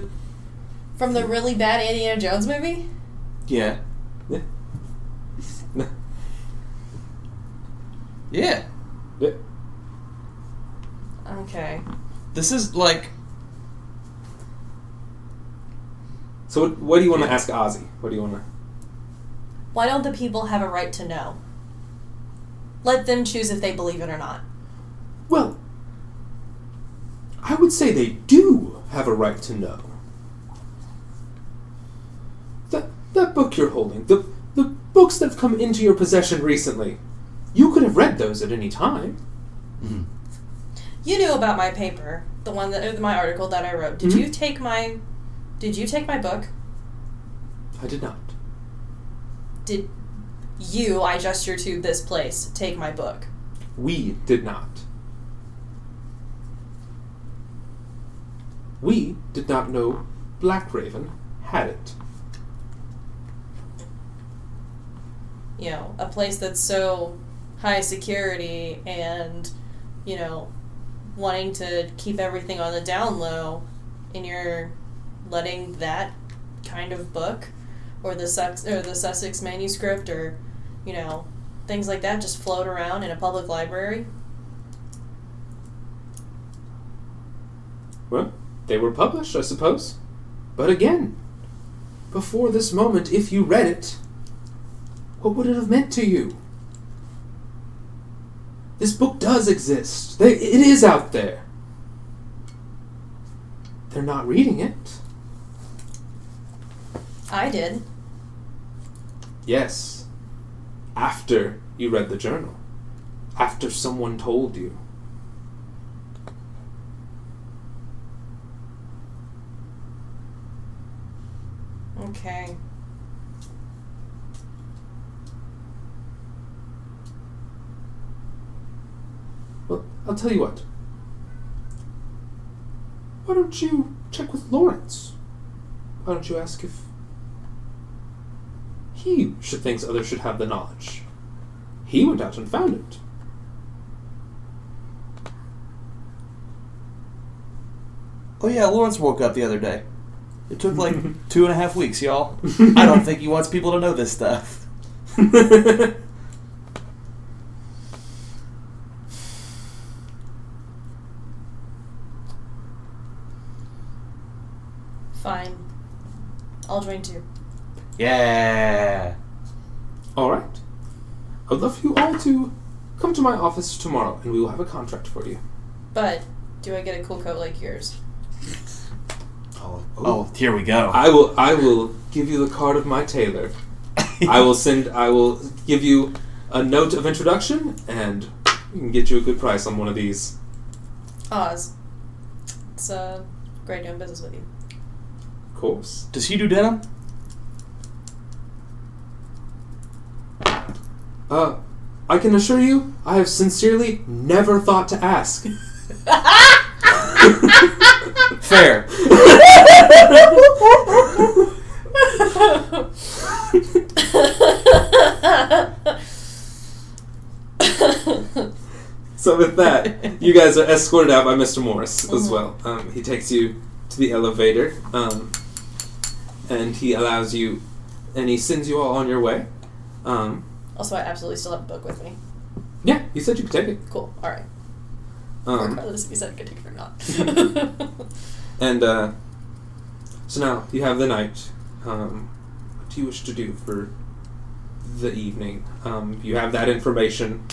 From the really bad Indiana Jones movie? yeah yeah Yeah. Okay. This is like So, what, what do you want to ask Ozzy? What do you want to? Why don't the people have a right to know? Let them choose if they believe it or not. Well, I would say they do have a right to know. That that book you're holding, the the books that have come into your possession recently, you could have read those at any time. Mm-hmm. You knew about my paper, the one that my article that I wrote. Did Mhm. you take my Did you take my book? I did not. Did you, I gesture to this place, take my book? We did not. We did not know Black Raven had it. You know, a place that's so high security and, you know, wanting to keep everything on the down low, and you're letting that kind of book or the Sussex or the Sussex manuscript or, you know, things like that just float around in a public library. Well, they were published, I suppose. But again, before this moment, if you read it, what would it have meant to you? This book does exist. They, it is out there. They're not reading it. I did. Yes. After you read the journal. After someone told you. Okay. I'll tell you what. Why don't you check with Lawrence? Why don't you ask if he should thinks others should have the knowledge? He went out and found it. oh yeah Lawrence woke up the other day. It took like two and a half weeks, y'all. I don't think he wants people to know this stuff. Fine. I'll join too. Yeah. all right. I'd love for you all to come to my office tomorrow, and we will have a contract for you. But do I get a cool coat like yours? Oh, oh, here we go. I will. I will give you the card of my tailor. I will send. I will give you a note of introduction, and We can get you a good price on one of these. Oz. It's uh, great doing business with you. Of course. Does he do denim? Uh, I can assure you, I have sincerely never thought to ask. Fair. So with that, you guys are escorted out by Mr. Morris as Mhm. well. Um, he takes you to the elevator, um, and he allows you, and he sends you all on your way. Um, also, I absolutely still have a book with me. yeah, he said you could take it. Cool. All right. Um, Regardless if you said I could take it or not. and uh, so now you have the night. Um, what do you wish to do for the evening? Um, you have that information.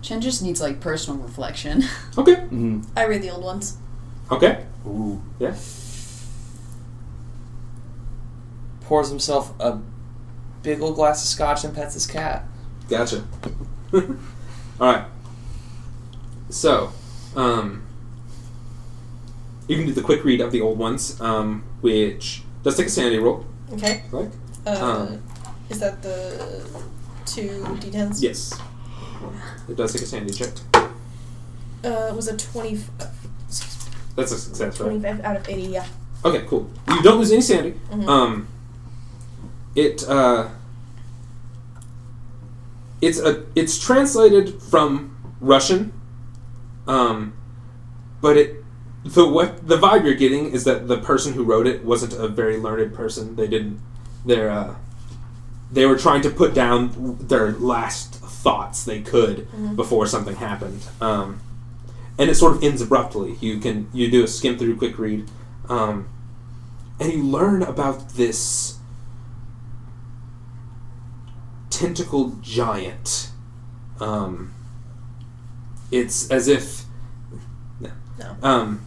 Chen just needs like personal reflection. Okay. Mm-hmm. I read the old ones. Okay. Ooh. Yeah. Pours himself a big old glass of scotch and pets his cat. Gotcha. All right. So, um, you can do the quick read of the old ones, um, which does take a sanity roll. Okay. Like, Uh, Um. is that the two d10s? yes, it does take a sanity check. Uh, it was a 20, uh, That's a success, right? 25 out of 80, yeah. Okay, cool. You don't lose any sanity. Mhm. Um, it uh, it's a it's translated from Russian, um, but it the what the vibe you're getting is that the person who wrote it wasn't a very learned person. They didn't they're uh, they were trying to put down their last thoughts they could Mhm. before something happened. Um, and it sort of ends abruptly. You can you do a skim through quick read, um, and you learn about this tentacled giant. Um, it's as if no. No. Um,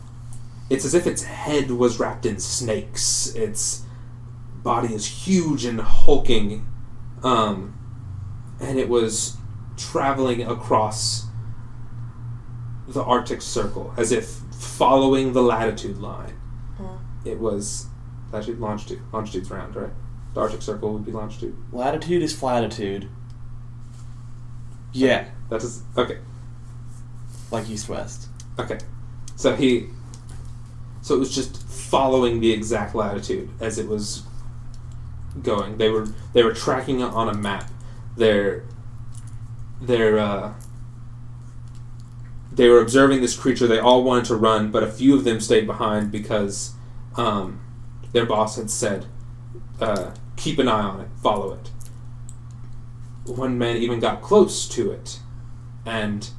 it's as if its head was wrapped in snakes. Its body is huge and hulking, um, and it was traveling across the Arctic Circle as if following the latitude line. Mm. It was latitude, longitude. Longitude's round, right? The Arctic Circle would be longitude. Latitude is flatitude. Yeah, That is okay. like east west. Okay. So he. So it was just following the exact latitude as it was going. They were they were tracking it on a map. Their their uh, they were observing this creature. They all wanted to run, but a few of them stayed behind because um, their boss had said, uh, "Keep an eye on it. Follow it." One man even got close to it, and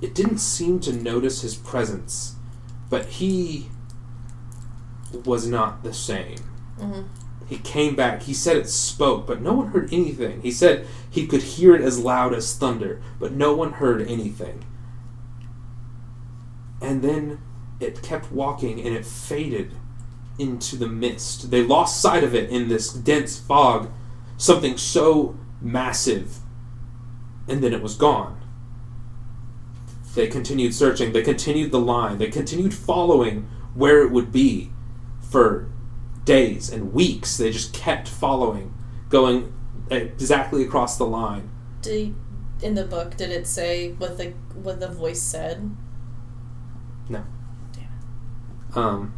it didn't seem to notice his presence, but he was not the same. hmm He came back. He said it spoke, but no one heard anything. He said he could hear it as loud as thunder, but no one heard anything. And then it kept walking and it faded into the mist. They lost sight of it in this dense fog, something so massive, and then it was gone. They continued searching, they continued the line, they continued following where it would be for days and weeks. They just kept following, going exactly across the line. Did in the book did it say what the what the voice said? No. damn Um,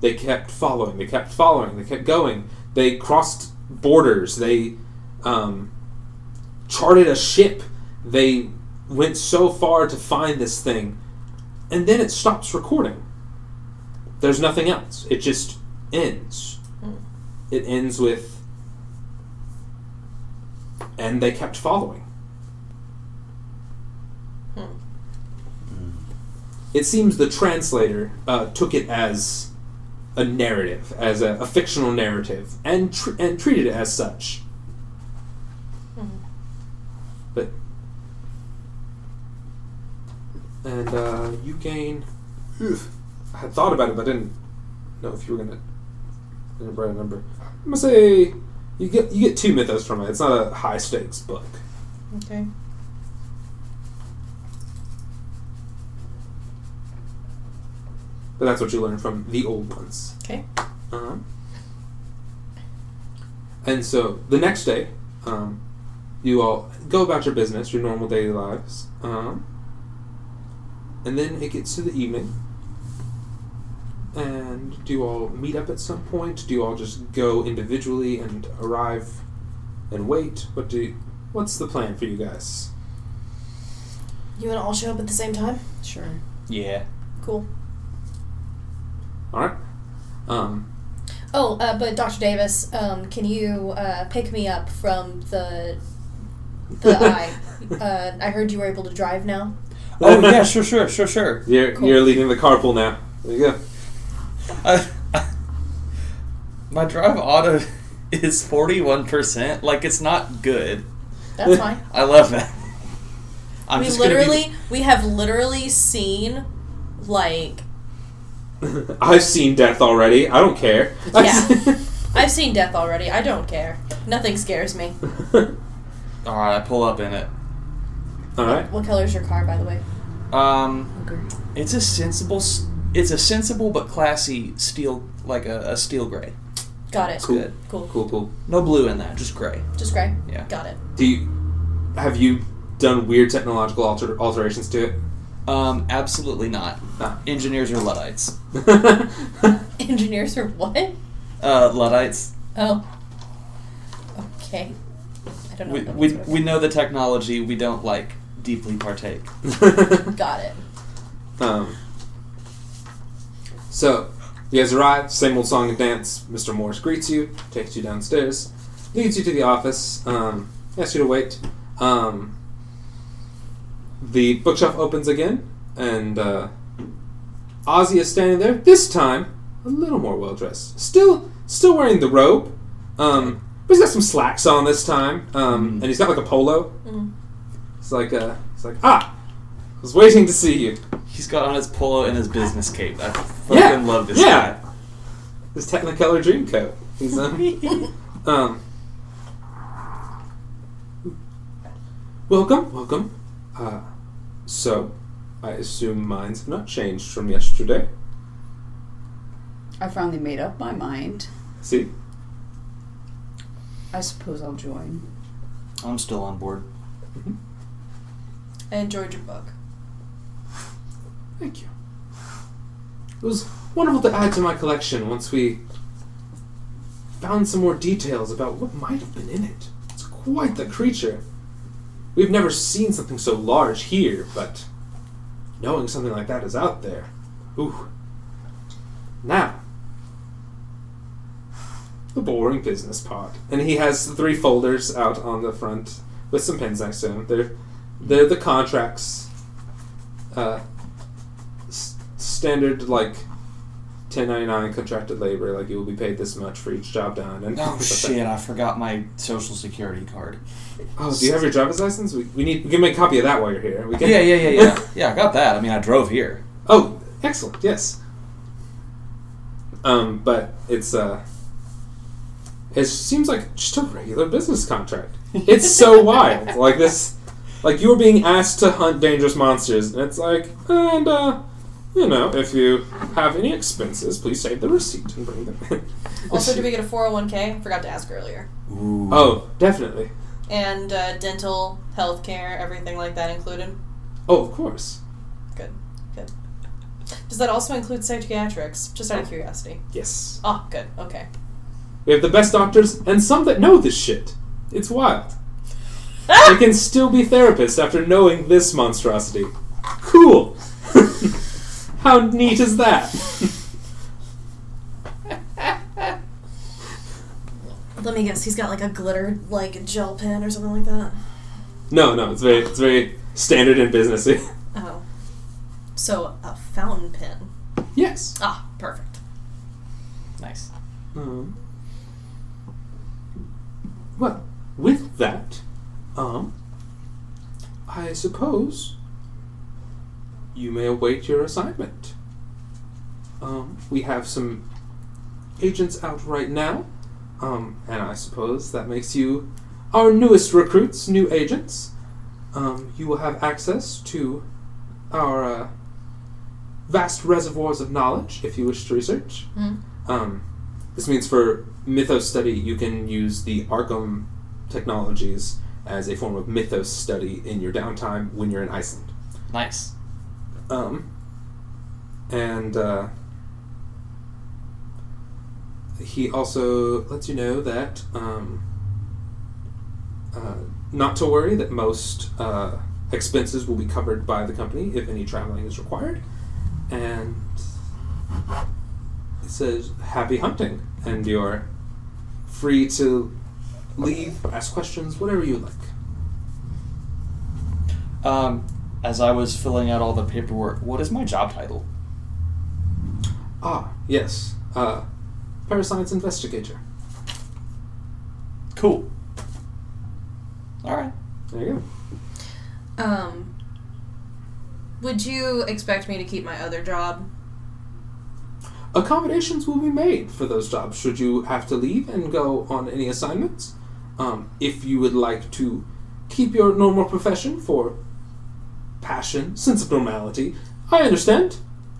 they kept following, they kept following, they kept going. They crossed borders, they um, charted a ship, they went so far to find this thing, and then it stops recording. There's nothing else. It just ends. Mm. It ends with. And they kept following. Hmm. It seems the translator uh, took it as a narrative, as a, a fictional narrative, and tr- and treated it as such. Mhm. But and uh, you gain. I had thought about it, but I didn't know if you were gonna didn't write a number. I'm gonna say you get you get two mythos from it. It's not a high stakes book. Okay. But that's what you learn from the old ones. Okay. Uh-huh. And so the next day, um, you all go about your business, your normal daily lives. Um, and then it gets to the evening. And do you all meet up at some point? Do you all just go individually and arrive and wait? What do you, what's the plan for you guys? You want to all show up at the same time? Sure. Yeah. Cool. All right. Um, Oh, uh, but Dr. Davis, um, can you uh, pick me up from the the eye? Uh, I heard you were able to drive now. Oh yeah, sure, sure, sure, sure. you're Cool. you're leading the carpool now. There you go. I, my drive auto is forty one percent. Like it's not good. That's fine. I love that. I'm we just gonna be- literally, we have literally seen, like, I've seen death already. I don't care. Yeah. I've seen death already. I don't care. Nothing scares me. All right, I pull up in it. All right. What color is your car, by the way? Um, Okay. it's a sensible. It's a sensible but classy steel, like a, a steel gray. Got it. Cool. Good. Cool. Cool. Cool. No blue in that, just gray. Just gray. Yeah. Got it. Do you have you done weird technological alter, alterations to it? Um, absolutely not. Ah. Engineers are Luddites. Engineers or what? Uh, Luddites. Oh. Okay. I don't know. We, what that we, we know the technology. We don't like deeply partake. Got it. um, so you guys arrive. Same old song and dance. Mr. Morris greets you, takes you downstairs, leads you to the office. Um, asks you to wait. Um, the bookshelf opens again, and uh, Ozzy is standing there. This time, a little more well dressed. Still, still wearing the robe. Um, but he's got some slacks on this time, um, Mm. and he's got like a polo. Mm. It's like, uh, it's like, ah, I was waiting to see you. He's got on his polo and his business cape. I fucking Yeah, love this yeah. guy. His Technicolor dream coat. He's uh, um. Welcome, welcome. Uh, so, I assume minds have not changed from yesterday. I finally made up my mind. See, I suppose I'll join. I'm still on board. Mm-hmm. I enjoyed your book. thank you. It was wonderful to add to my collection once we found some more details about what might have been in it. It's quite the creature. We've never seen something so large here, but knowing something like that is out there. Ooh. Now, the boring business part. And he has three folders out on the front with some pens next to them. They're, they're the contracts. Uh, s- standard, like, 1099 contracted labor, like you will be paid this much for each job done. And Oh like shit! I forgot my social security card. Oh, do you have your driver's license? We, we need we can make a copy of that while you're here. We can. Yeah, yeah, yeah, yeah. yeah, I got that. I mean, I drove here. Oh, excellent. Yes. Um, but it's uh, it seems like just a regular business contract. It's so wild. Like this, like you were being asked to hunt dangerous monsters, and it's like, and uh, you know, if you have any expenses, please save the receipt and bring them in. Also, do we get a 401k? Forgot to ask earlier. Ooh. Oh, definitely. And uh, dental, health care, everything like that included? Oh, of course. Good. Good. Does that also include psychiatrics? Just out of curiosity. Yes. Oh, good. Okay. We have the best doctors and some that know this shit. It's wild. Ah! They can still be therapists after knowing this monstrosity. Cool. How neat is that? Let me guess. He's got like a glitter, like gel pen or something like that. no, no, it's very, it's very standard and businessy. Oh. So a fountain pen. yes. Ah, perfect. Nice. Um, well, with that, um, I suppose you may await your assignment. Um, we have some agents out right now, um, and I suppose that makes you our newest recruits, new agents. Um, you will have access to our uh, vast reservoirs of knowledge if you wish to research. Hmm. Um, this means for mythos study, you can use the Arkham technologies as a form of mythos study in your downtime when you're in Iceland. Nice. Um, and uh, he also lets you know that um, uh, not to worry that most uh, expenses will be covered by the company if any traveling is required. And it says happy hunting, and you're free to leave, ask questions, whatever you like. Um, as I was filling out all the paperwork, what is my job title? Ah, yes, uh, parascience investigator. Cool. All right. There you go. Um, would you expect me to keep my other job? accommodations will be made for those jobs should you have to leave and go on any assignments. Um, if you would like to keep your normal profession for passion, sense of normality, I understand.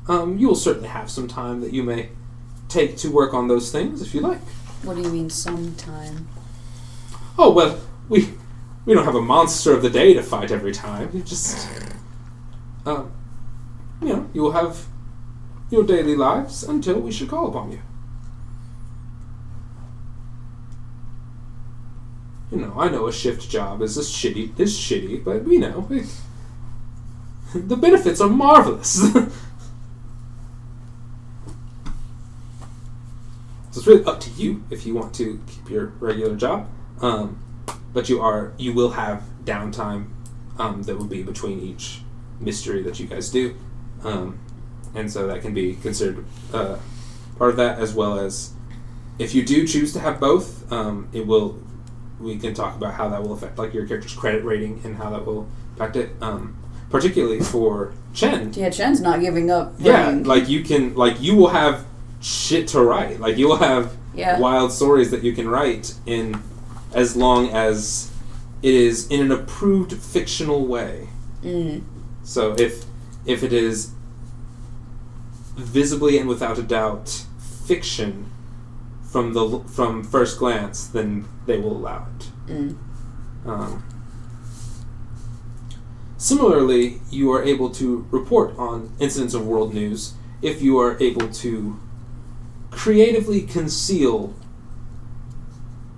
Um, you will certainly have some time that you may take to work on those things if you like. What do you mean sometime? Oh well, we we don't have a monster of the day to fight every time. You just, um, you know, you will have your daily lives until we should call upon you. You know, I know a shift job is a shitty is shitty, but we know it, the benefits are marvelous. so it's really up to you if you want to keep your regular job. Um, but you are you will have downtime um, that will be between each mystery that you guys do, um, and so that can be considered uh, part of that as well as if you do choose to have both, um, it will. We can talk about how that will affect like your character's credit rating and how that will affect it. Um, particularly for Chen, Yeah, Chen's not giving up. yeah, like you can like you will have shit to write. Like you will have yeah. wild stories that you can write in as long as it is in an approved fictional way. Mm. So if if it is visibly and without a doubt fiction from the from first glance, then they will allow it. Mm. Um, similarly, you are able to report on incidents of world news if you are able to creatively conceal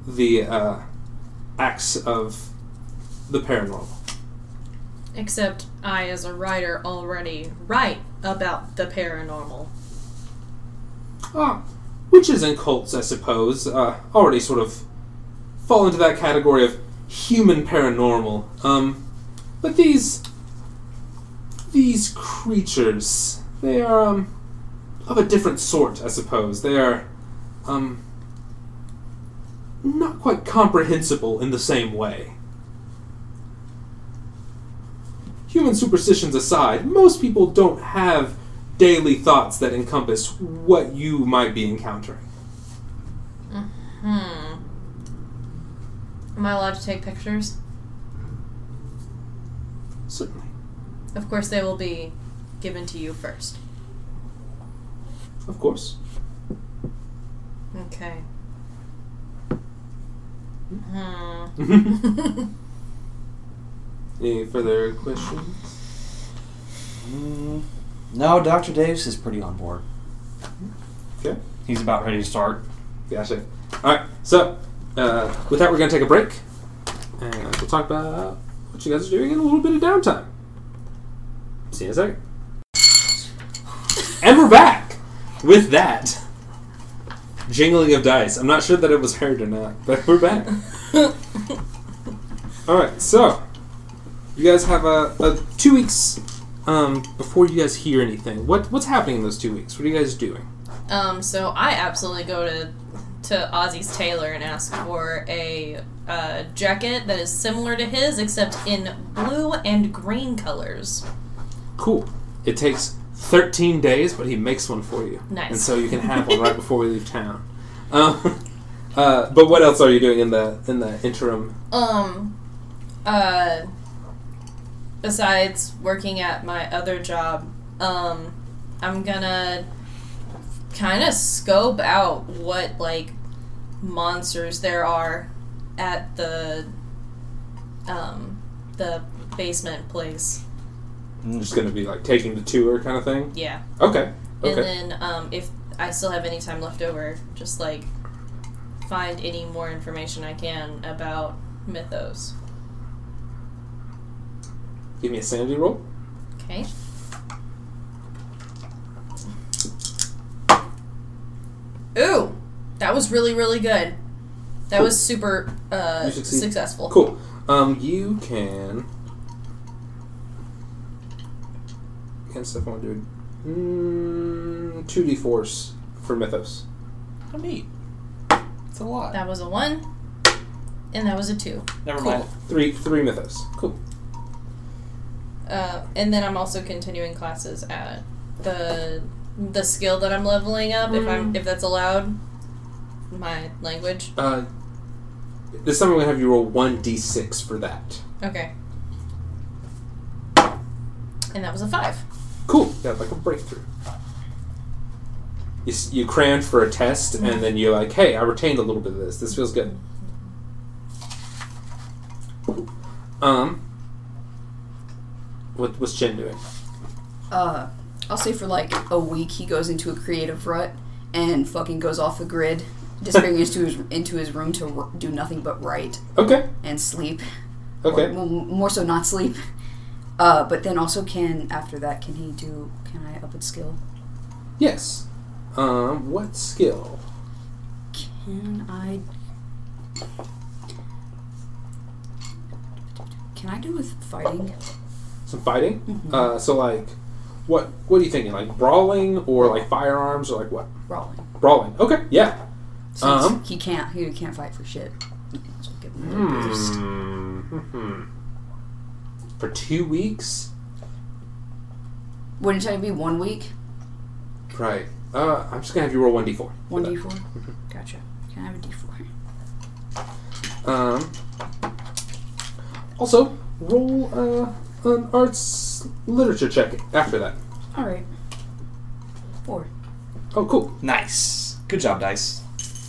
the uh, acts of the paranormal. Except I, as a writer, already write about the paranormal. Ah, witches and cults, I suppose, uh, already sort of fall into that category of human paranormal. Um, but these these creatures, they are um, of a different sort, I suppose. They are um, not quite comprehensible in the same way. Human superstitions aside, most people don't have daily thoughts that encompass what you might be encountering. Hmm. Am I allowed to take pictures? Certainly. Of course, they will be given to you first. Of course. Okay. Hmm. Any further questions? Mm, no, Dr. Davis is pretty on board. Okay. He's about ready to start. Gotcha. Alright, so uh, with that, we're going to take a break. And we'll talk about what you guys are doing in a little bit of downtime. See you in a second. And we're back with that jingling of dice. I'm not sure that it was heard or not, but we're back. Alright, so you guys have a, a two weeks um, before you guys hear anything. What what's happening in those two weeks? What are you guys doing? um. So I absolutely go to to Ozzy's tailor and ask for a uh, jacket that is similar to his, except in blue and green colors. Cool. It takes 13 days, but he makes one for you. Nice. And so you can have one right before we leave town. Um, uh, but what else are you doing in the in the interim? Um, uh, besides working at my other job, um, I'm gonna kind of scope out what like monsters there are at the um the basement place. Just gonna be like taking the tour kind of thing. Yeah. Okay. okay. And then um if I still have any time left over, just like find any more information I can about Mythos. Give me a sanity roll. Okay. Ooh, that was really really good. That Cool. was super uh, successful. Cool. Um, you can. Can stuff I want to do. Mm, Two d fours for Mythos. How neat. It's a lot. That was a one, and that was a two. Never Cool. mind. Three three Mythos. Cool. Uh, and then I'm also continuing classes at the the skill that I'm leveling up. If I'm if that's allowed, my language. Uh, this time I'm gonna have you roll one d six for that. Okay. And that was a five. Cool. Yeah, like a breakthrough. You, s- you crammed for a test, and then you're like, hey, I retained a little bit of this. This feels good. Um, what, what's Chen doing? Uh, I'll say for like a week he goes into a creative rut and fucking goes off the grid, disappearing into his into his room to r- do nothing but write Okay, and sleep. okay. Or, well, more so not sleep. Uh, but then also can after that can he do? Can I up its skill? Yes. Um, what skill? Can I? Can I do with fighting? Some fighting? Mhm. Uh, so like, what what are you thinking? Like brawling or like firearms or like what? Brawling. Brawling. Okay, yeah. Since Um. he can't. He can't fight for shit. So give him a little boost. Hmm. For two weeks? Wouldn't it be one week? Right. Uh, I'm just gonna have you roll one d four. One d four. Gotcha. Can I have a d four? Um. Also, roll uh, an arts literature check after that. All right. Four. Oh, cool. Nice. Good job, Dice.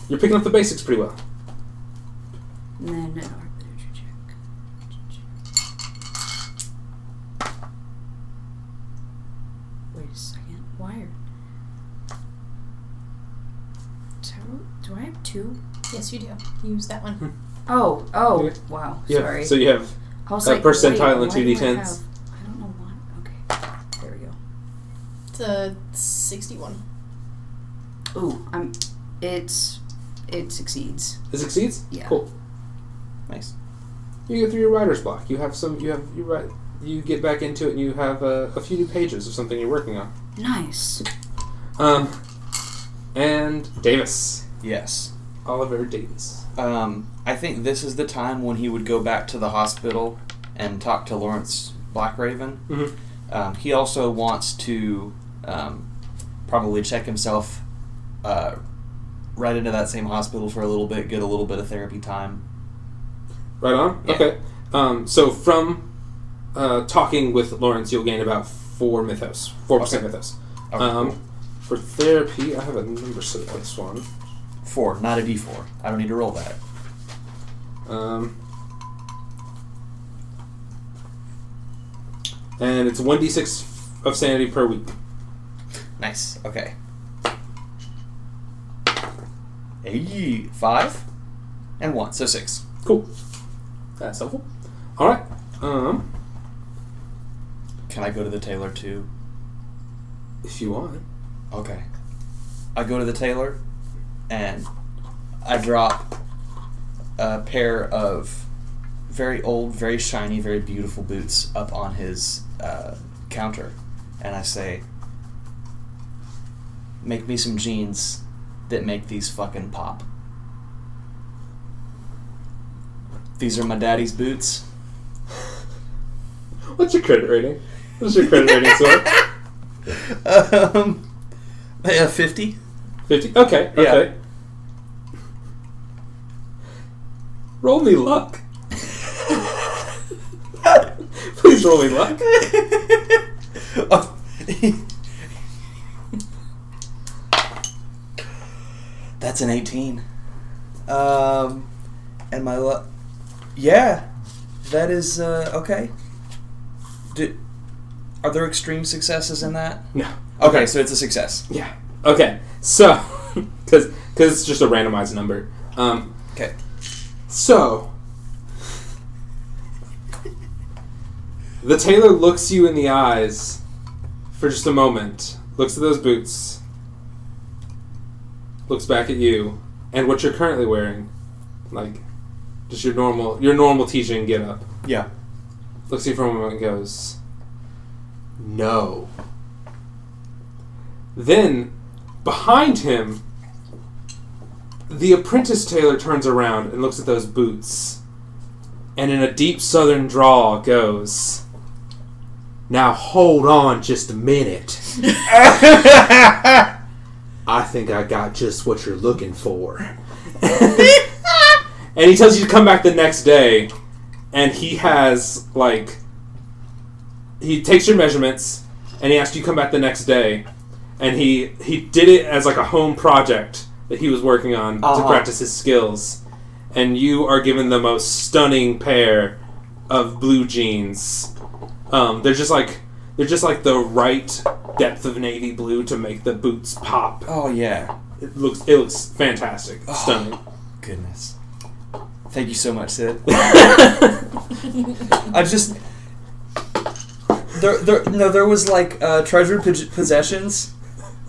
You're picking up the basics pretty well. And then an art literature check. Wait a second. Why are. So, do I have two? Yes, you do. Use that one. Oh, oh, Yeah. wow. Yeah. Sorry. So you have I was a like, percentile wait, and why two do I d10s. have- I don't know why. Okay. There we go. It's a sixty-one. Ooh, I'm. It's. It succeeds. it succeeds. Yeah. Cool. Nice. You get through your writer's block. You have some. You have you write. You get back into it, and you have uh, a few new pages of something you're working on. Nice. Um, and Davis, Yes. Oliver Davis. Um, I think this is the time when he would go back to the hospital and talk to Lawrence Blackraven. Mhm. Um, he also wants to um, probably check himself uh, right into that same hospital for a little bit, get a little bit of therapy time. Right on. Yeah. Okay. Um, so from uh, talking with Lawrence, you'll gain about four mythos, four percent Okay. mythos. Okay, um, cool. For therapy, I have a number set this one. Four, not a D4. I don't need to roll that. Um, and it's one d six of sanity per week. Nice. Okay. Hey, five and one, so six. Cool. That's helpful. All right. Um, Can I go to the tailor too? if you want. Okay. I go to the tailor and I drop a pair of very old, very shiny, very beautiful boots up on his uh, counter and I say, Make me some jeans that make these fucking pop. These are my daddy's boots. What's your credit rating? What's your credit rating, sir? um, yeah, 50. Fifty. Okay. Yeah. Okay. Roll me luck. Please roll me luck. That's an 18. Um, and my luck. Yeah. That is, uh, okay. Do, are there extreme successes in that? No. Okay, okay, so it's a success. Yeah. Okay. So, because because it's just a randomized number. Um, Okay. so, the tailor looks you in the eyes for just a moment, looks at those boots, looks back at you, and what you're currently wearing, like just your normal your normal teaching get up. Yeah. Looks at you for a moment and goes, No. Then, behind him, the apprentice tailor turns around and looks at those boots, and in a deep southern drawl goes, Now hold on just a minute. I think I got just what you're looking for. and he tells you to come back the next day, and he has, like, he takes your measurements, and he asks you to come back the next day, and he he did it as like a home project that he was working on to Uh-huh. practice his skills, and you are given the most stunning pair of blue jeans. Um, they're just like they're just like the right depth of navy blue to make the boots pop. Oh yeah. It looks it looks fantastic, stunning. Goodness. Thank you so much, Sid. I just there, there, no, there was like uh, treasured possessions,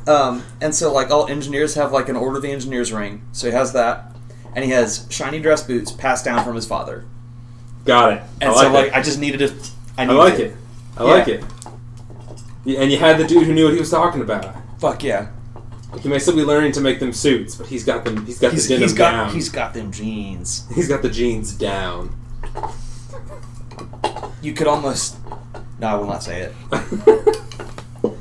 um, and so like all engineers have like an order of the engineers ring. So he has that, and he has shiny dress boots passed down from his father. Got it. And I so like like it. I just needed to. I, I like it. I like it. And you had the dude who knew what he was talking about. Fuck yeah. He may still be learning to make them suits, but he's got them. He's got He's, the denim he's got down. he's got them jeans. he's got the jeans down. You could almost. No, I will not say it. All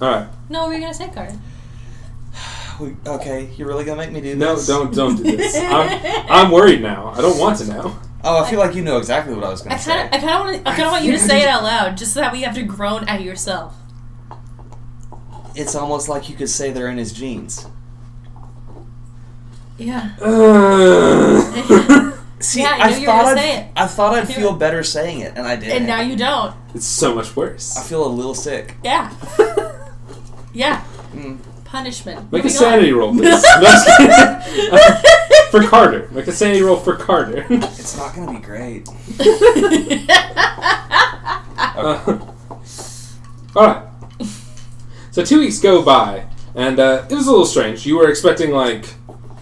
right. No, what were you gonna say, Card? We- Okay, you're really gonna make me do this? No, this? don't don't do this. I'm, I'm worried now. I don't want to know. Oh, I feel like you know exactly what I was gonna I kind of, say. I kind of want, I kind of want you to say it out loud, just so that we have to groan at yourself. It's almost like you could say they're in his jeans. Yeah. Uh, See, Yeah, I I, knew you were thought gonna I'd, say it. I thought I'd knew feel better saying it, and I did. And now you don't. it's so much worse. I feel a little sick. Yeah. Yeah. Mm. Punishment. Make a sanity on. roll, please. No, I'm just kidding. for Carter. Make a sanity roll for Carter. It's not gonna be great. Uh, all right. So two weeks go by, and uh, it was a little strange. You were expecting like,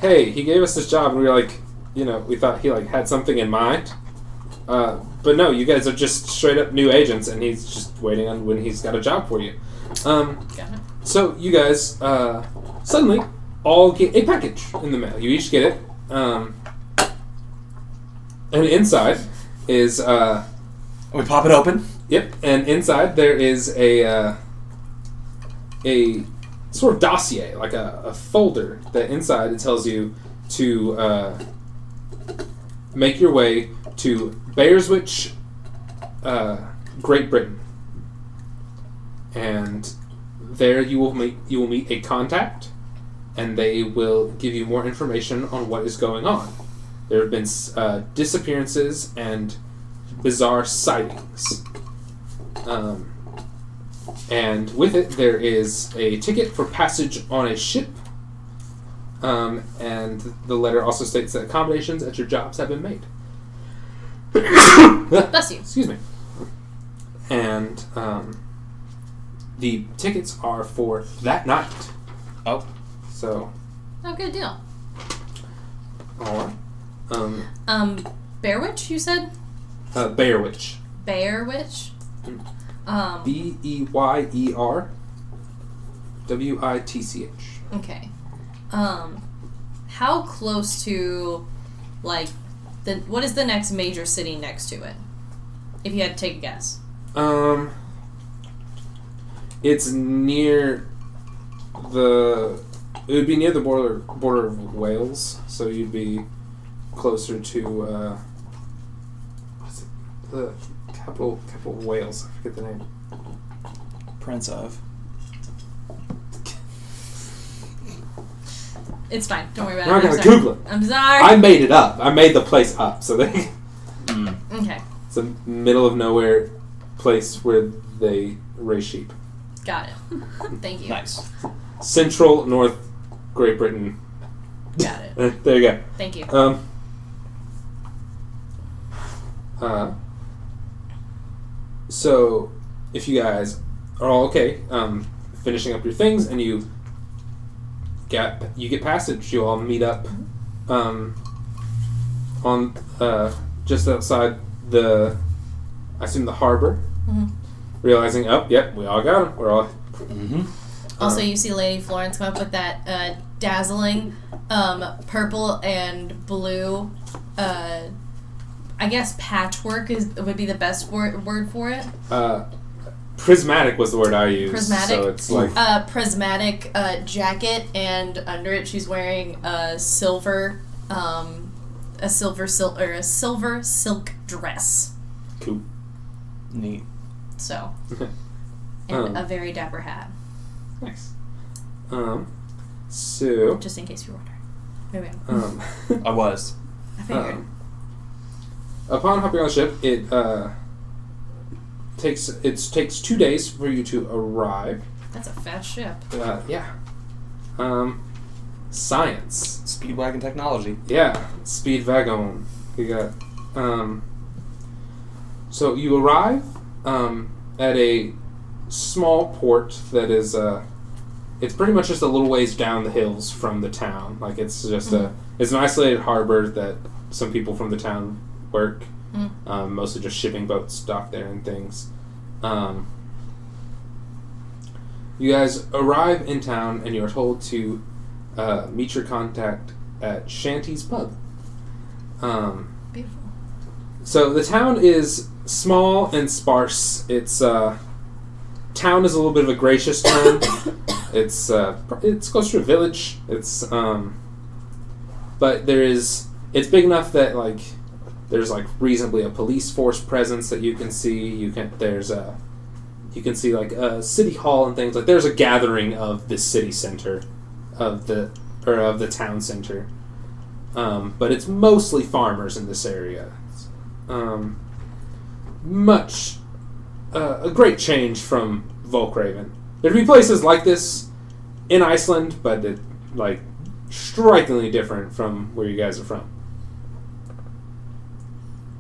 hey, he gave us this job, and we were like, you know, we thought he like had something in mind. Uh, but no, you guys are just straight up new agents, and he's just waiting on when he's got a job for you. Um, Got it. So you guys uh, suddenly all get a package in the mail. You each get it, um, and inside is. Uh, We pop it open. Yep, and inside there is a uh, a sort of dossier, like a, a folder that inside it tells you to uh, make your way to Bearswich, uh, Great Britain, and there you will meet you will meet a contact, and they will give you more information on what is going on. There have been uh, disappearances and bizarre sightings. Um, and with it, there is a ticket for passage on a ship. Um, and the letter also states that accommodations at your jobs have been made. Bless you. Excuse me. And um, the tickets are for that night. Oh. So, Oh, good deal. all right. Um, Um, Bear Witch, you said? uh, Bear Witch. Bear Witch? Um, B E Y E R W I T C H. okay. Um, how close to, like, the what is the next major city next to it? If you had to take a guess. Um, it's near the. It would be near the border border of Wales, so you'd be closer to. Uh, what's it? The capital capital of Wales. I forget the name. Prince of. It's fine. Don't worry about Now I it. I'm gotta sorry. Google it. I'm sorry. I made it up. I made the place up. So they, Mm. okay, it's a middle of nowhere place where they raise sheep. Got it. Thank you. Nice. Central North Great Britain. Got it. There you go. Thank you. Um. Uh. So, if you guys are all okay, um, finishing up your things, and you get you get passage, you all meet up, um, on uh just outside the, I assume the harbor. Mhm. Realizing, oh, yep, we all got them. We're all. Mm-hmm. Also, um, you see Lady Florence come up with that uh, dazzling um, purple and blue. Uh, I guess patchwork is would be the best word word for it. Uh, prismatic was the word I used. Prismatic? So it's like Uh, prismatic uh, jacket, and under it she's wearing a silver, um, a silver sil- or a silver silk dress. cool. Neat. So, and Um. a very dapper hat, Nice. Um. So. just in case you're wondering. Maybe Um. I was. I figured. um, upon hopping on the ship, it uh takes it takes two days for you to arrive. That's a fast ship. Uh, yeah. Um. Science. Speedwagon technology. Yeah, speed wagon. You got um so you arrive um at a small port that is uh it's pretty much just a little ways down the hills from the town. Like it's just a it's an isolated harbor that some people from the town work. Mm. Um, mostly just shipping boats dock there and things. Um, you guys arrive in town and you are told to uh, meet your contact at Shanty's Pub. Um, Beautiful. so the town is small and sparse. It's uh, town is a little bit of a gracious term. it's uh, it's close to a village. It's um, but there is it's big enough that like there's like reasonably a police force presence that you can see. You can there's a you can see like a city hall and things like there's a gathering of the city center of the or of the town center. Um, but it's mostly farmers in this area. Um, much uh, a great change from Volkraven. There'd be places like this in Iceland, but it, like strikingly different from where you guys are from.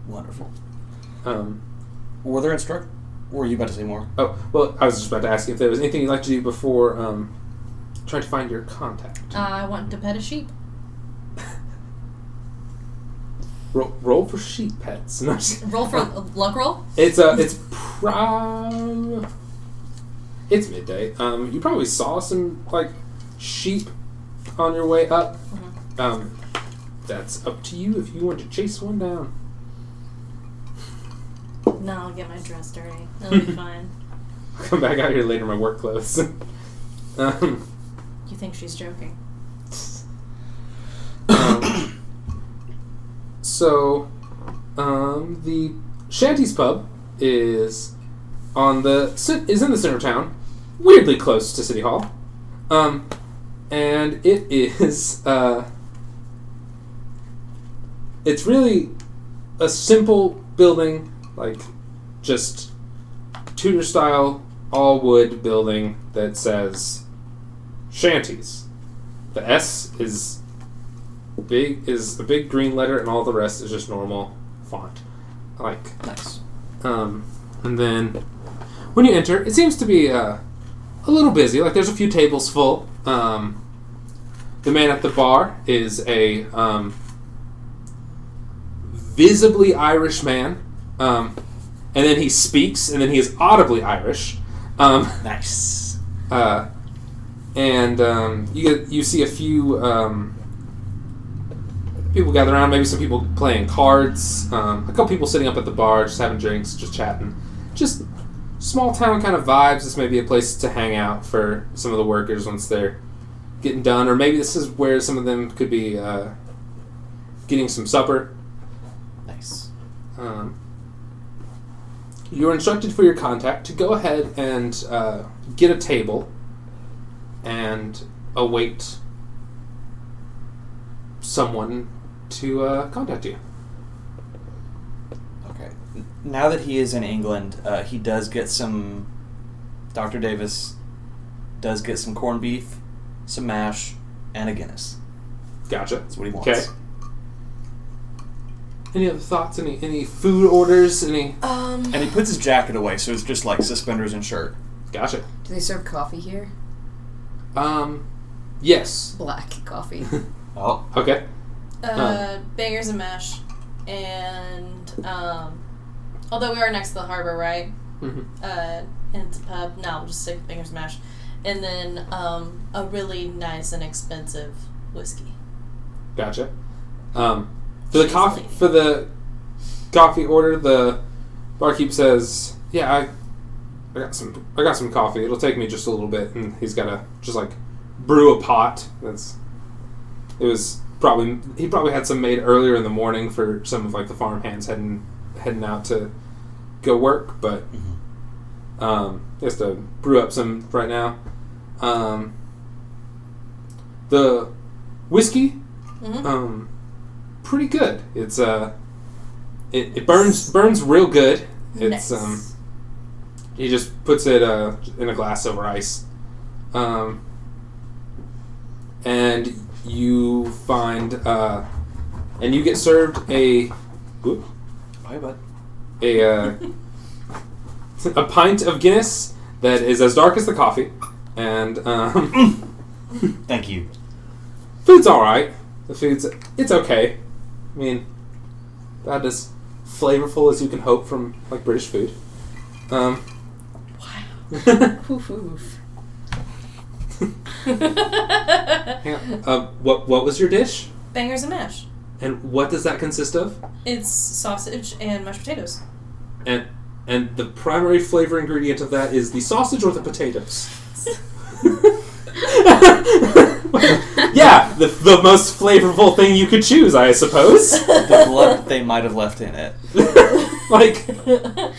Wonderful. Um, Were there instruct? Were you about to say more? oh, well, I was just about to ask if there was anything you'd like to do before um, trying to find your contact. Uh, I want to pet a sheep. Roll, roll for sheep pets. No, Roll for luck roll. It's uh, it's prom. It's midday. Um, you probably saw some like sheep on your way up. Um, that's up to you if you want to chase one down. No, I'll get my dress dirty. That'll be fine. I'll come back out here later in my work clothes. um, You think she's joking? um, so, um, the Shanty's Pub is on the is in the center of town, weirdly close to City Hall, um, and it is uh, it's really a simple building, like just Tudor style all wood building that says Shanties. The S is big is a big green letter, and all the rest is just normal font. Like, Nice. um, and then when you enter, it seems to be uh, a little busy. Like, there's a few tables full. Um, the man at the bar is a um, visibly Irish man, um, and then he speaks, and then he is audibly Irish. Um, Nice. uh, and um, you get you see a few um, people gather around. Maybe some people playing cards. Um, a couple people sitting up at the bar, just having drinks, just chatting. Just small town kind of vibes. This may be a place to hang out for some of the workers once they're getting done, or maybe this is where some of them could be uh, getting some supper. Nice. Um, you're instructed for your contact to go ahead and uh, get a table and await someone to uh, contact you. Okay. Now that he is in England, uh, he does get some. Dr. Davis does get some corned beef, some mash, and a Guinness. Gotcha. That's what he wants. Okay. Any other thoughts? Any any food orders? Any? Um, And he puts his jacket away, so it's just like suspenders and shirt. Gotcha. Do they serve coffee here? Um, yes. Black coffee. Oh, Okay. Uh, bangers and mash, and um, although we are next to the harbor, right? hmm Uh, and it's a pub. No, we'll just say bangers and mash, and then um, a really nice and expensive whiskey. Gotcha. Um, for the coffee lady. for the coffee order, the barkeep says, "Yeah, I, I got some. I got some coffee. It'll take me just a little bit." And he's got to just like brew a pot. That's. It was probably he probably had some made earlier in the morning for some of like the farm hands heading heading out to go work, but um, he has to brew up some right now. Um, the whiskey hmm um, pretty good. It's uh, it, it burns burns real good. It's nice. um, he just puts it uh in a glass over ice, um, and you find uh, and you get served a whoop, Bye, bud. a uh, a pint of Guinness that is as dark as the coffee, and um, Thank you. food's all right. The food's it's okay. I mean, about as flavorful as you can hope from like British food. Um, Oof, oof. Hang on. Uh, what what was your dish, bangers and mash. and what does that consist of? It's sausage and mashed potatoes. And and the primary flavor ingredient of that is the sausage or the potatoes. yeah, the, the most flavorful thing you could choose, I suppose. The blood they might have left in it. like,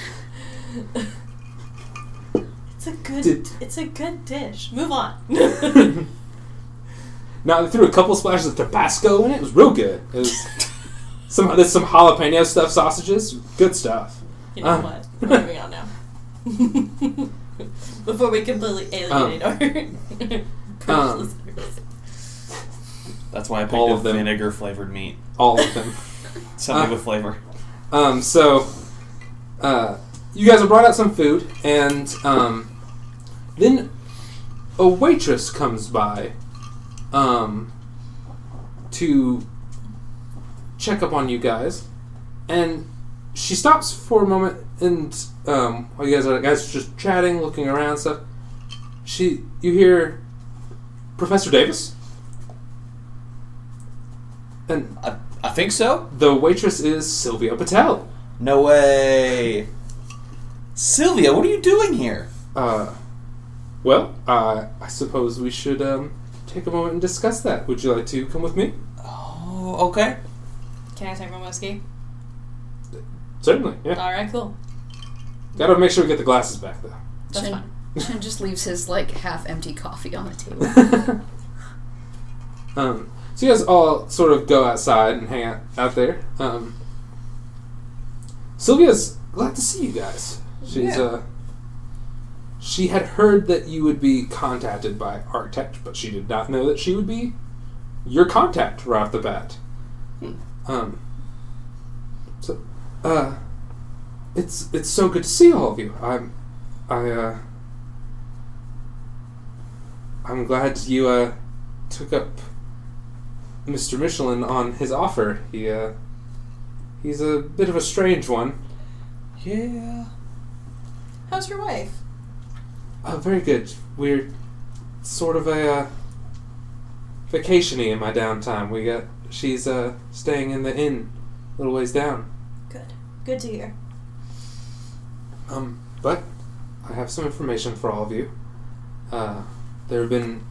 it's a good. Did- it's a good dish. Move on. now they threw a couple splashes of Tabasco in it. It was real good. It was some there's some jalapeno stuffed sausages. Good stuff. You know Uh. what? We're moving on now. Before we completely alienate our British Um. That's why I picked All a of them. vinegar flavored meat. All of them. Something Uh. with flavor. Um, so, uh, you guys have brought out some food, and um, then a waitress comes by um, to check up on you guys, and she stops for a moment, and um, while you guys are guys are just chatting, looking around, stuff. She, you hear Professor Davis, and I, I think so. the waitress is Sylvia Patel. No way. Sylvia, what are you doing here? Uh, well, uh, I suppose we should um, take a moment and discuss that. Would you like to come with me? Oh, okay. Can I take my whiskey? Certainly. Yeah. All right, cool. Gotta make sure we get the glasses back though. That's Chen, fine. Chen just leaves his like half empty coffee on the table. um, so you guys all sort of go outside and hang out out there. Um, Sylvia's glad to see you guys. She's Yeah. uh, she had heard that you would be contacted by ArcTech, but she did not know that she would be your contact right off the bat. Um, so, uh, it's it's so good to see all of you. I'm, I uh, I'm glad you uh took up Mr. Michelin on his offer. He uh, he's a bit of a strange one. Yeah. How's your wife? Oh, very good. We're sort of a uh, vacationy in my downtime. We got she's uh staying in the inn a little ways down. Good. Good to hear. Um, but I have some information for all of you. Uh, there have been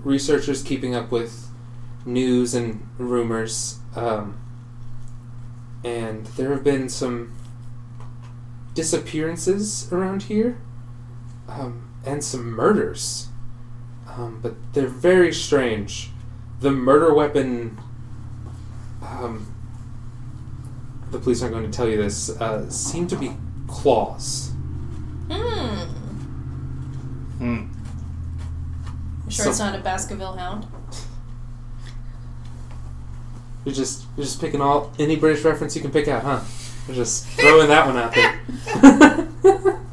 researchers keeping up with news and rumors, um, and there have been some disappearances around here, um, and some murders. Um, but they're very strange. The murder weapon um, the police aren't going to tell you this, uh, seem to be claws. Hmm. Hmm. You sure So- it's not a Baskerville hound? You're just you're just picking all any British reference you can pick out, huh? You're just throwing that one out there.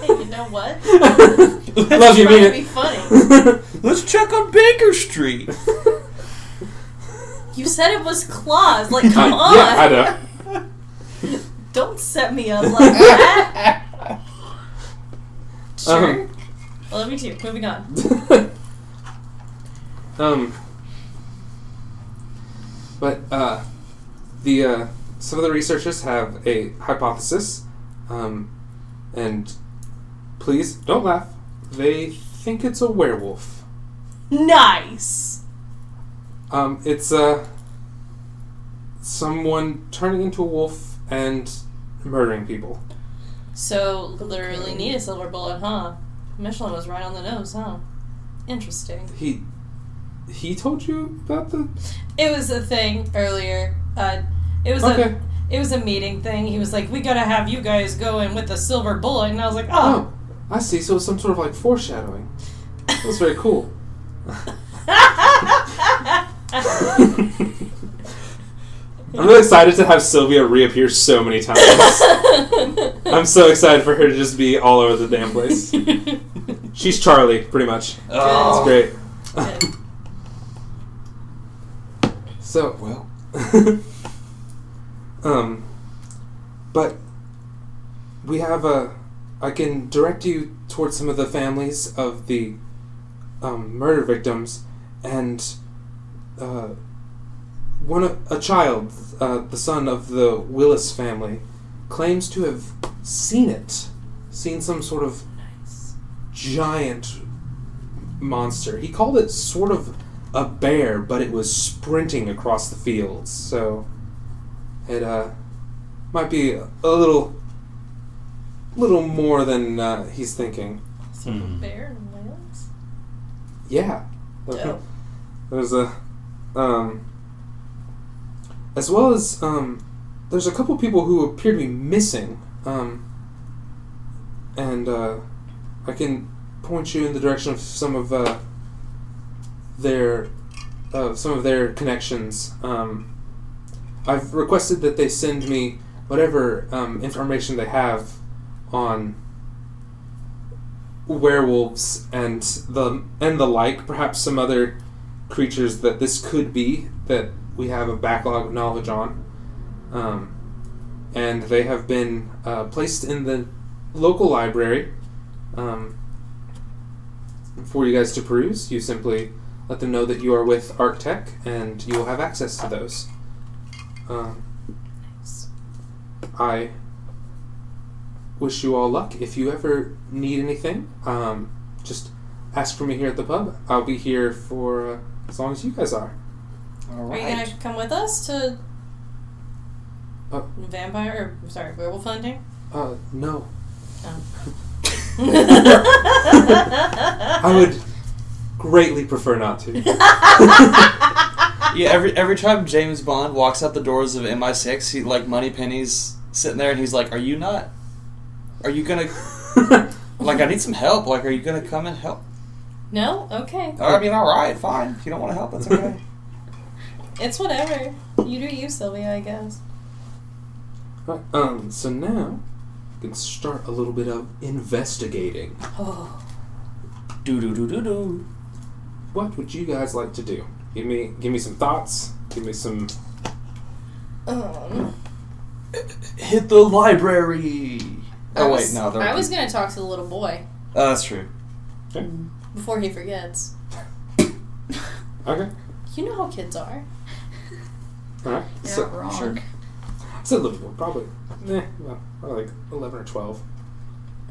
Hey, you know what? Love you, Trying mean to be funny. Let's check on Baker Street. You said it was claws. Like, come Uh, on. Yeah, I know. Don't set me up like that. Sure. Um, I love you too. Moving on. um, but uh, the uh, some of the researchers have a hypothesis, um, and please don't laugh. They think it's a werewolf. Nice. Um, it's uh, someone turning into a wolf and murdering people. So literally need a silver bullet, huh? Michelin was right on the nose, huh? Interesting. He he told you about the It was a thing earlier. Uh, it was okay. a it was a meeting thing. He was like, "We gotta have you guys go in with the silver bullet," and I was like, "Oh." I see. So it's some sort of like foreshadowing. That's very cool. I'm really excited to have Sylvia reappear so many times. I'm so excited for her to just be all over the damn place. She's Charlie, pretty much. Oh. It's great. So, Well, um, but we have a. I can direct you towards some of the families of the um, murder victims, and uh, one a child, uh, the son of the Willis family, claims to have seen it, seen some sort of giant monster. He called it sort of a bear, but it was sprinting across the fields. So it uh, might be a little, little more than uh, he's thinking. Hmm. Bear and Wales. Yeah. Dope. There's a, um, as well as um, there's a couple people who appear to be missing, um, and uh, I can point you in the direction of some of uh, their, uh, some of their connections. Um, I've requested that they send me whatever um, information they have on werewolves and the and the like, perhaps some other creatures that this could be that we have a backlog of knowledge on. Um, and they have been uh, placed in the local library um, for you guys to peruse. You simply let them know that you are with ArcTech, and you will have access to those. Um, I wish you all luck. If you ever need anything, um, just ask for me here at the pub. I'll be here for uh, as long as you guys are. all Are you gonna come with us to Oh. vampire or sorry, werewolf hunting? Uh, no. Oh. I would greatly prefer not to. Yeah, every every time James Bond walks out the doors of MI6, he like Moneypenny's sitting there, and he's like, "Are you not? Are you gonna like? I need some help. Like, are you gonna come and help?" No? Okay. I mean, all right, fine. If you don't want to help, that's okay. It's whatever. You do you, Sylvia, I guess. Right, um, so now we can start a little bit of investigating. Oh. do do do do do. What would you guys like to do? Give me, give me some thoughts. Give me some. Um, Hit the library. I Oh was- wait, no. there- I was gonna talk to the little boy Oh, that's true. before he forgets. Okay. You know how kids are. All right. You're So, not wrong. sure. it's a little one, probably. Eh, well, probably like eleven or twelve.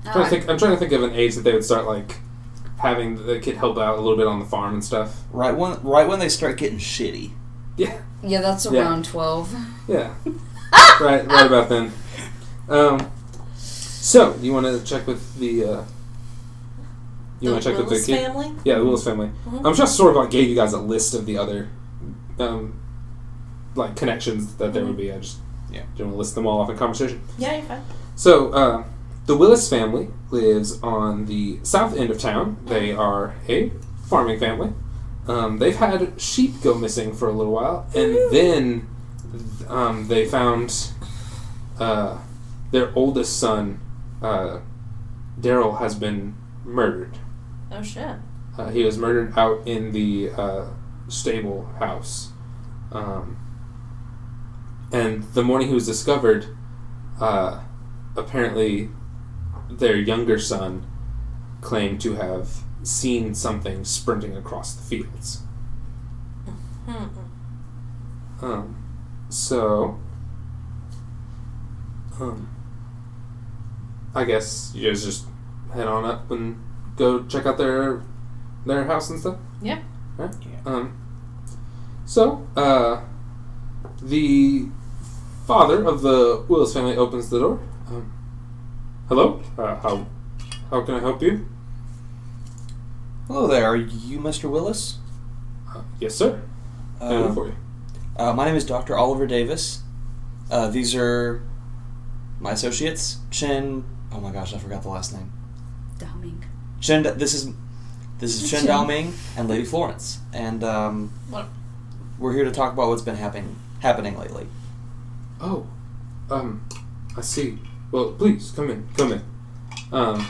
I'm Ah, trying, to think, I'm trying to think of an age that they would start like having the kid help out a little bit on the farm and stuff. Right when right when they start getting shitty. Yeah. yeah, that's Yeah. around 12. Yeah. right, right about then. Um, so you want to check with the? Uh, you want to check Willis with the kid? family? Yeah, the Willis family. Mhm. I'm just sort of like gave you guys a list of the other um, like connections that there would be. I just Yeah. don't want to list them all off in conversation. Yeah, you're fine. So, uh, the Willis family lives on the south end of town. They are a farming family. Um, they've had sheep go missing for a little while, and then um, they found uh, their oldest son, uh, Daryl, has been murdered. Oh shit. Uh, he was murdered out in the uh, stable house. Um, and the morning he was discovered, uh, apparently their younger son claimed to have seen something sprinting across the fields. Hmm. Um, so, um, I guess you guys just head on up and go check out their their house and stuff. Yeah. Right. Yeah. Um. So, uh, the father of the Willis family opens the door. Um, hello. Uh, how how can I help you? Hello there. Are you Mr. Willis? Uh, yes, sir. Can I do Uh, for you? uh, my name is Dr. Oliver Davis. Uh, these are my associates, Chen. Oh my gosh, I forgot the last name. Downing. Chen. This is this is Chen Chen. Daoming and Lady Florence, and um, What? we're here to talk about what's been happening happening lately. Oh, um, I see. Well, please come in. Come in. Um,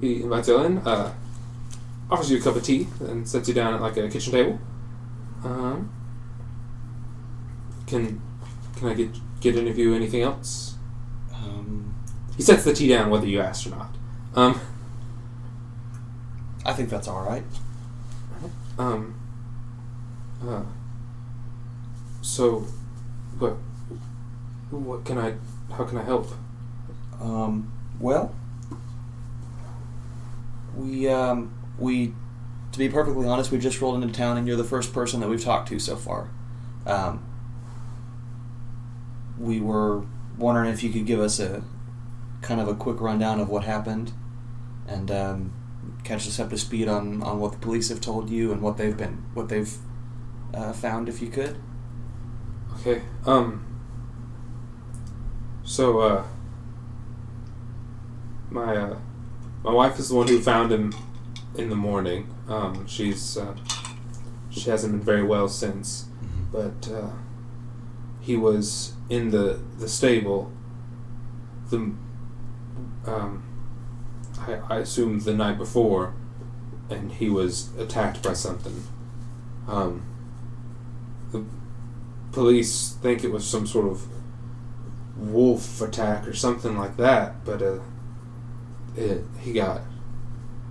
he invites you in. Uh, offers you a cup of tea and sets you down at like a kitchen table. Um, can can I get get any of you anything else? He sets the tea down whether you ask or not. Um, I think that's all right. um, uh, so, what what can I? How can I help? Um, well, we um, we to be perfectly honest, we just rolled into town, and you're the first person that we've talked to so far. Um, we were wondering if you could give us a kind of a quick rundown of what happened, and um, catch us up to speed on, on what the police have told you and what they've been what they've uh, found, if you could. Okay. Um. So, uh, my uh, my wife is the one who found him in the morning. Um, she's uh, she hasn't been very well since, but uh, he was in the the stable. The um, I, I assume the night before, and he was attacked by something. Um, the police think it was some sort of wolf attack or something like that, but uh, it, he got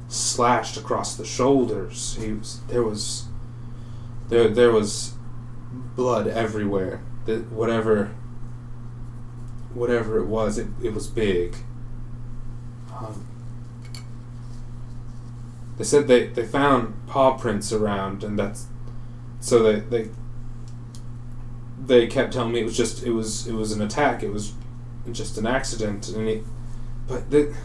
slashed across the shoulders. He was there was there there was blood everywhere. That whatever whatever it was, it, it was big. Um, they said they, they found paw prints around, and that's so they they they kept telling me it was just it was it was an attack. It was just an accident, and it, but that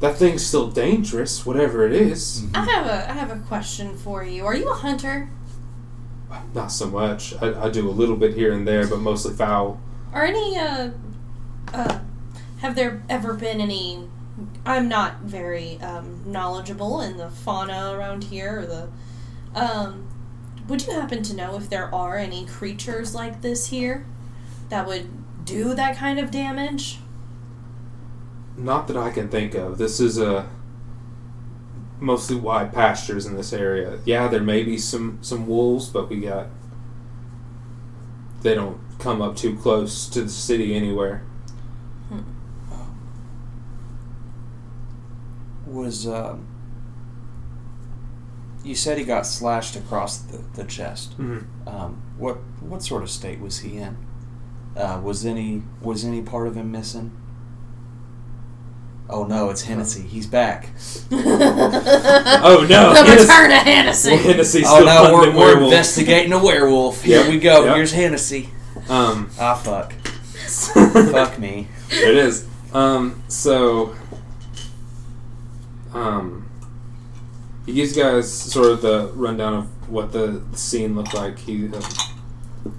that thing's still dangerous, whatever it is. I have a I have a question for you. Are you a hunter? Not so much. I, I do a little bit here and there, but mostly fowl. Are any uh uh have there ever been any I'm not very um, knowledgeable in the fauna around here or the um would you happen to know if there are any creatures like this here that would do that kind of damage? Not that I can think of. This is a mostly wide pastures in this area. Yeah, there may be some some wolves, but we got they don't come up too close to the city anywhere. Was um, you said he got slashed across the, the chest? Mm-hmm. Um, what what sort of state was he in? Uh, was any was any part of him missing? Oh no, it's Hennessy. He's back. Oh no! The Hennessy- return of Hennessy. Well, Hennessy's oh still no, hunting we're, we're investigating a werewolf. Here Yep, we go. yep. Here's Hennessy. Um, Ah fuck. fuck me. There it is. Um, so, um, he gives you guys sort of the rundown of what the scene looked like. He, uh,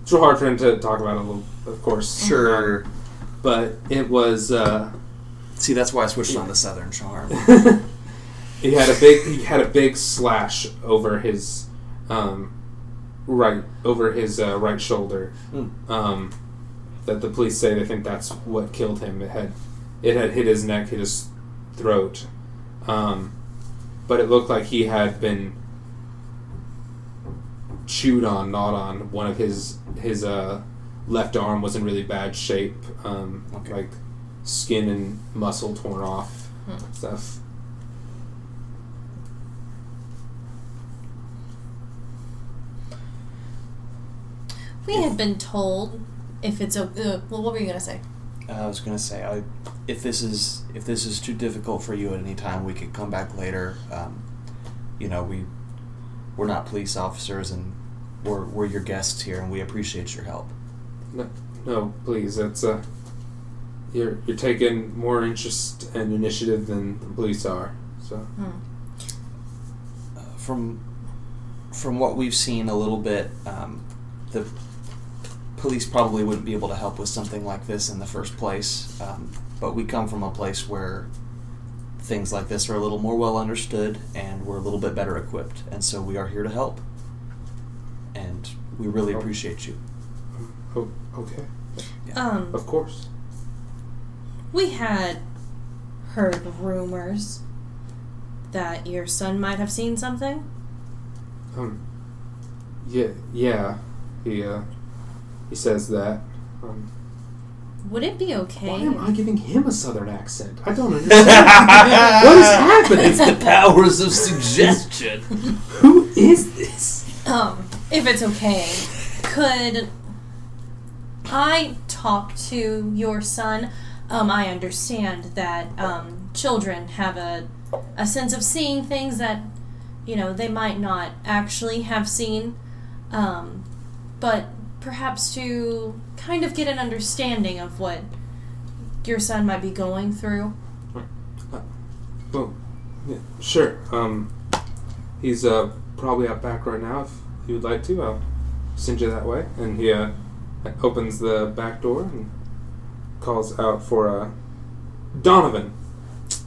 it's real hard for him to talk about it a little, of course. Sure. Um, but it was. Uh, See, that's why I switched on to Southern Charm. he had a big he had a big slash over his um, right over his uh, right shoulder. Hmm. Um, that the police say they think that's what killed him. It had it had hit his neck, hit his throat, um, but it looked like he had been chewed on, not on. One of his his uh, left arm was in really bad shape, um, Okay. like skin and muscle torn off, Hmm. stuff. We had been told if it's a. Uh, well, what were you gonna say? Uh, I was gonna say, I, if this is if this is too difficult for you at any time, we could come back later. Um, you know, we we're not police officers, and we're we're your guests here, and we appreciate your help. No, no, please. That's uh, you're you're taking more interest and initiative than the police are. So Hmm. Uh, from from what we've seen a little bit, um, the police probably wouldn't be able to help with something like this in the first place. Um, but we come from a place where things like this are a little more well understood, and we're a little bit better equipped, and so we are here to help. And we really Oh. appreciate you. oh, okay, Um, of course. we had heard rumors that your son might have seen something. Um, yeah, yeah. He uh, he says that. Um, Would it be okay? why am I giving him a southern accent? I don't understand. what is happening? It's the powers of suggestion. Who is this? Um, if it's okay, could I talk to your son? Um, I understand that um, children have a a sense of seeing things that you know they might not actually have seen, um, but perhaps to kind of get an understanding of what your son might be going through. Well, yeah, sure. Um, he's uh, probably out back right now. If you would like to, I'll send you that way. And he uh, opens the back door and calls out for uh, Donovan.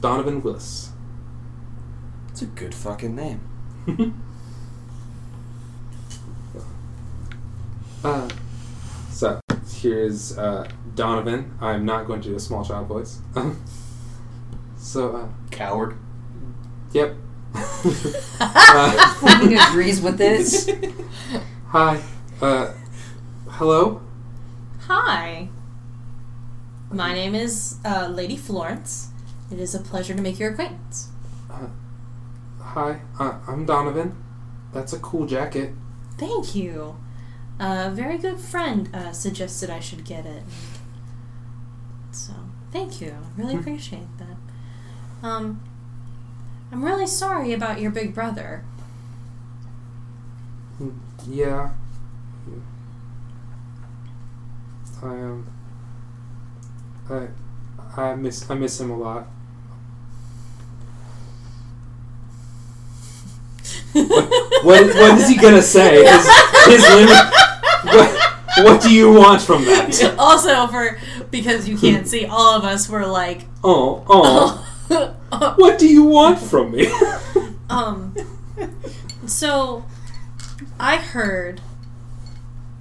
Donovan Willis. It's a good fucking name. uh, so here's uh, Donovan. I'm not going to do a small child voice. so, uh, Coward. yep. uh, Fucking agrees with this. hi. Uh, hello. Hi. My name is uh, Lady Florence. It is a pleasure to make your acquaintance. Hi, uh, I'm Donovan. That's a cool jacket. Thank you. A very good friend uh, suggested I should get it. So, thank you. I really Hmm. appreciate that. Um, I'm really sorry about your big brother. Yeah. I um. I I miss I miss him a lot. What what, what is he gonna say? His, his limit. What, what do you want from that? also, for because you can't see, all of us were like, Oh oh. What do you want from me? Um, so I heard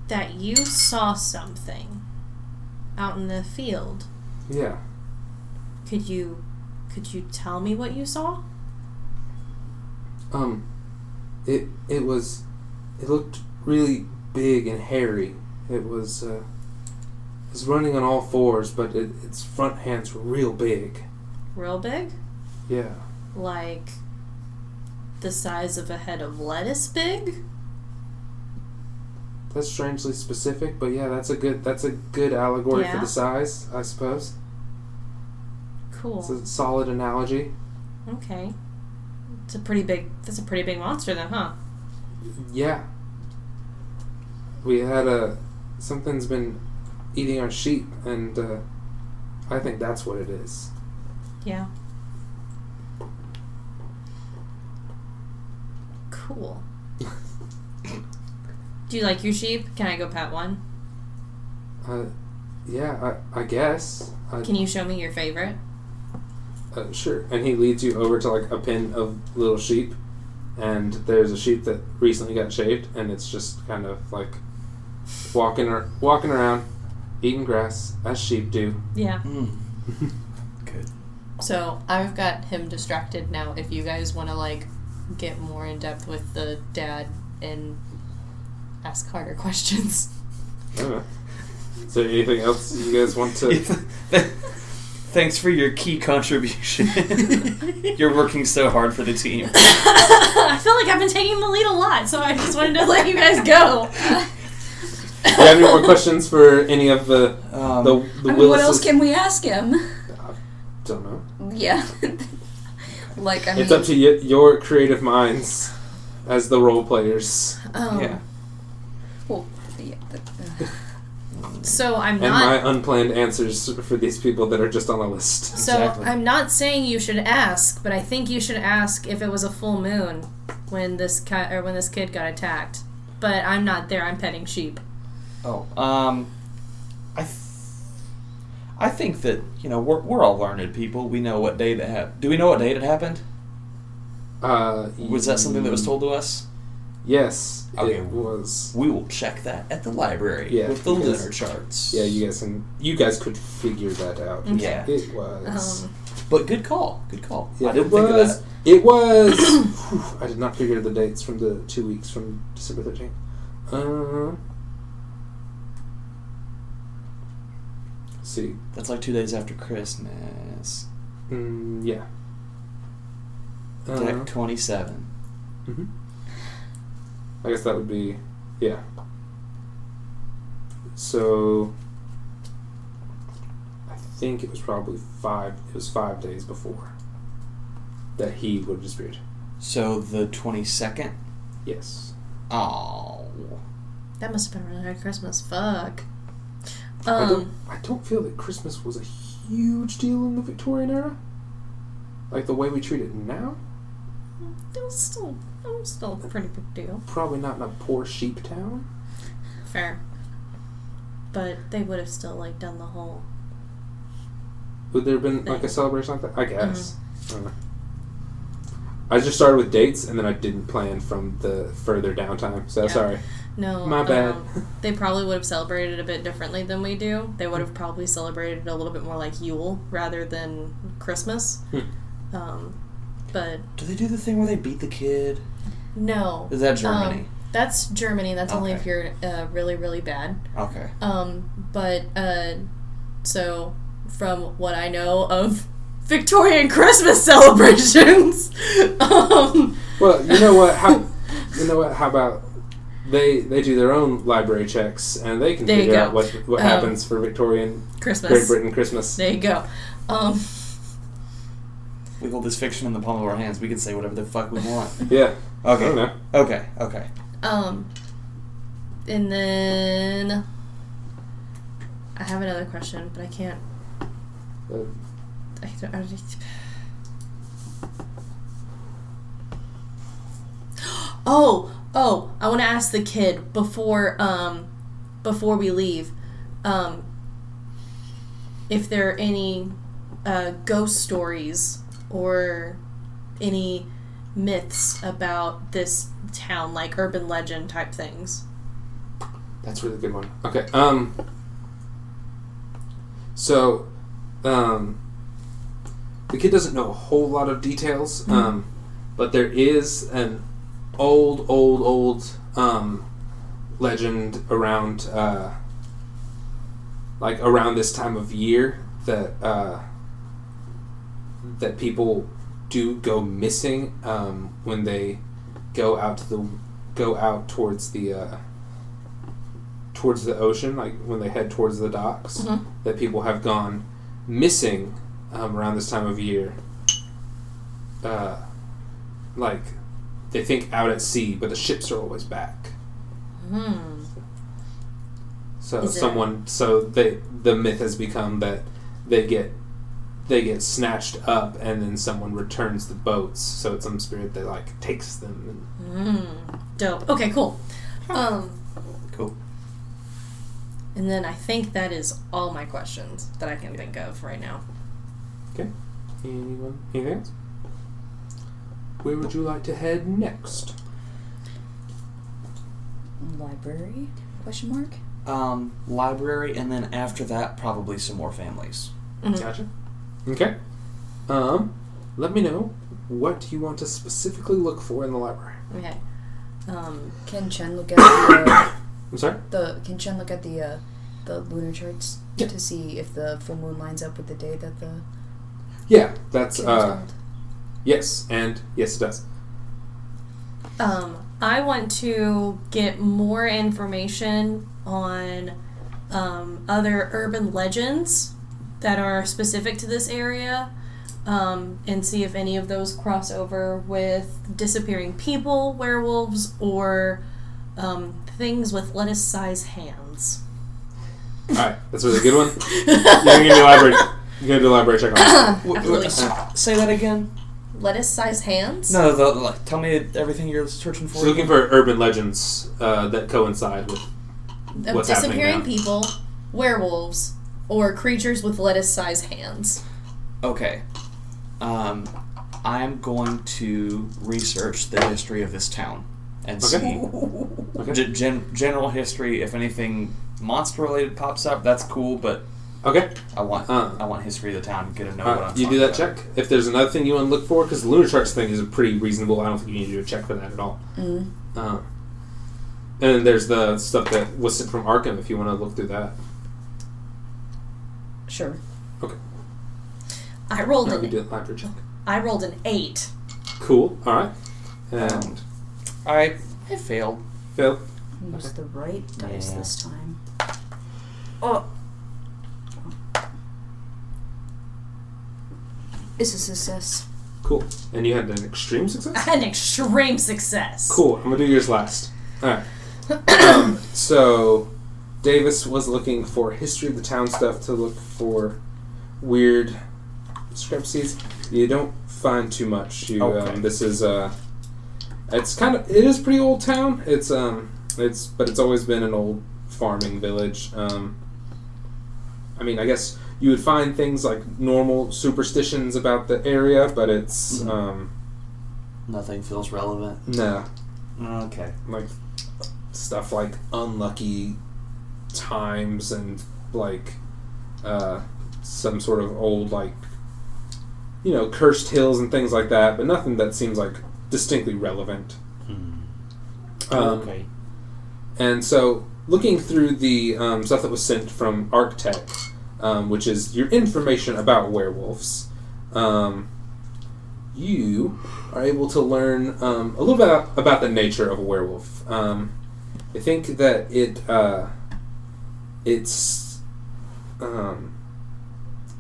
that you saw something out in the field. yeah. Could you could you tell me what you saw? Um, it it was, it looked really big and hairy. It was uh, it was running on all fours, but it, its front hands were real big. Real big? Yeah. Like the size of a head of lettuce big? That's strangely specific, but yeah, that's a good that's a good allegory for the size, I suppose. It's Cool. a solid analogy. Okay. It's a pretty big that's a pretty big monster then, huh? Yeah. We had a something's been eating our sheep, and uh, I think that's what it is. Yeah. Cool. Do you like your sheep? Can I go pet one? Uh, yeah, I, I guess. I, Can you show me your favorite? Uh, sure. And he leads you over to like a pen of little sheep, and there's a sheep that recently got shaved, and it's just kind of like walking or walking around, eating grass as sheep do. Yeah. Mm. Good. So I've got him distracted now. If you guys want to like get more in depth with the dad and ask harder questions. I don't know. Is there anything else you guys want to? Thanks for your key contribution. You're working so hard for the team. I feel like I've been taking the lead a lot, so I just wanted to let you guys go. Do you have any more questions for any of the Um, the the I mean, what else can we ask him? I don't know. Yeah. like, I mean, It's up to y- your creative minds as the role players Um, yeah. well, yeah, the- uh, So I'm and not. my unplanned answers for these people that are just on a list. So Exactly. I'm not saying you should ask, but I think you should ask if it was a full moon when this cat or when this kid got attacked. But I'm not there. I'm petting sheep. Oh, um, I, th- I think that you know we're we're all learned people. We know what day that happened. Do we know what date it happened? Uh, Was that something that was told to us? Yes, Okay. it was. We will check that at the library Yeah, with the because- lunar charts. Yeah, you guys can. You guys could figure that out. Okay. Yeah. It was. Um, But good call. Good call. yeah, I didn't it think was. of that. It was. Whew, I did not figure the dates from the two weeks from December thirteenth. Uh, see. That's like two days after Christmas. Mm, yeah. Uh, Deck twenty-seven. mhm. I guess that would be, yeah. So, I think it was probably five. It was five days before that he would have disappeared. So the twenty-second. Yes. Oh. that must have been a really hard Christmas. Fuck. I don't. Um, I don't feel that Christmas was a huge deal in the Victorian era. Like the way we treat it now. it was still, was still a pretty big deal. Probably not in a poor sheep town. Fair. But they would have still like done the whole. Would there have been like a celebration like that? I guess. I don't know. I just started with dates and then I didn't plan from the further downtime. So Yeah. sorry. No, My bad. um, they probably would have celebrated a bit differently than we do. They would have probably celebrated a little bit more like Yule rather than Christmas. Hmm. Um, but Do they do the thing where they beat the kid? no, Is that Germany? Um, that's Germany. That's only if you're uh, really, really bad. okay. Um, but uh, so from what I know of Victorian Christmas celebrations, um, Well, you know what? How, you know what? How about they they do their own library checks and they can There figure out what what Um, happens for Victorian Christmas. Great Britain Christmas. There you go. Um, We hold this fiction in the palm of our hands. We can say whatever the fuck we want. Yeah. I don't Okay. know. Okay. Okay. Um, and then I have another question, but I can't. Uh, I don't, I don't- oh, oh! I want to ask the kid before um before we leave, um, if there are any uh, ghost stories or any myths about this town, like urban legend type things. That's a really good one. Okay. Um. So, um, the kid doesn't know a whole lot of details. Um, but there is an old, old, old um legend around uh like around this time of year that uh that people do go missing um when they go out to the go out towards the uh towards the ocean, like when they head towards the docks, Mhm. that people have gone missing um, around this time of year. Uh, like they think out at sea, but the ships are always back. Hmm. So Is it- someone, so they the myth has become that they get they get snatched up, and then someone returns the boats. So it's some spirit that like takes them. And, Mm. Dope. Okay, cool. Um, Cool. And then I think that is all my questions that I can think of right now. Okay. Anyone? Anything else? Where would you like to head next? Library? Question mark? Um, library, and then after that, probably some more families. Mhm. Gotcha. Okay. Um, let me know what you want to specifically look for in the library. Okay. Um, Can Chen look at the, uh, I'm sorry. the Can Chen look at the uh, the lunar charts Yeah. to see if the full moon lines up with the day that the Yeah, that's uh yes, and yes, it does. um, I want to get more information on um, other urban legends that are specific to this area um, and see if any of those cross over with disappearing people, werewolves, or um, things with lettuce sized hands. All right, that's a really good one. You're gonna give me a library. You're gonna do a library check on this. Wh- wh- Absolutely. uh, say that again. Lettuce sized hands? No, the, like, tell me everything you're searching for. So looking for urban legends uh, that coincide with Of what's happening disappearing now. people, werewolves, or creatures with lettuce sized hands. Okay. Um, I'm going to research the history of this town and Okay. see Okay. G- gen- general history. If anything monster related pops up, that's cool. But Okay. I want Uh. I want history of the town. Get to know what Alright, I'm. you do talking that about. check. If there's another thing you want to look for, because the lunar charts thing is pretty reasonable. I don't think you need to do a check for that at all. Mm. Uh, and then there's the stuff that was sent from ArcTech. If you want to look through that, Sure. Okay. I rolled no, we an do a library check. I rolled an eight. Cool. All right. And I I failed. Phil. Use the right dice Yeah. this time. Oh. It's a success. Cool. And you had an extreme success. an extreme success. Cool. I'm gonna do yours last. All right. um, so Davis was looking for history of the town stuff to look for weird discrepancies. You don't find too much. You Okay. um, this is uh, it's kind of it is pretty old town. It's um it's but it's always been an old farming village. Um, I mean, I guess you would find things like normal superstitions about the area, but it's Mhm. um Nothing feels relevant. no Okay. like stuff like unlucky times and like uh, some sort of old like you know cursed hills and things like that, but nothing that seems like distinctly relevant. Um, okay. And so, looking through the um, stuff that was sent from ArcTech, um, which is your information about werewolves, um, you are able to learn um, a little bit about, about the nature of a werewolf. Um, I think that it uh, it's um,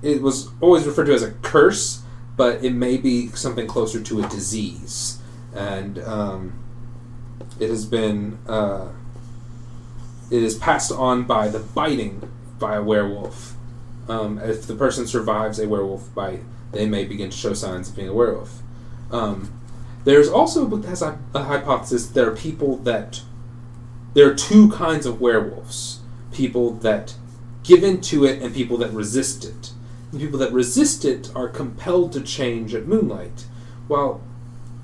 it was always referred to as a curse, but it may be something closer to a disease, and um, it has been. Uh, it is passed on by the biting by a werewolf. Um, if the person survives a werewolf bite, they may begin to show signs of being a werewolf. Um, there's also has a, a hypothesis there are people that. There are two kinds of werewolves people that give into it and people that resist it. The people that resist it are compelled to change at moonlight, while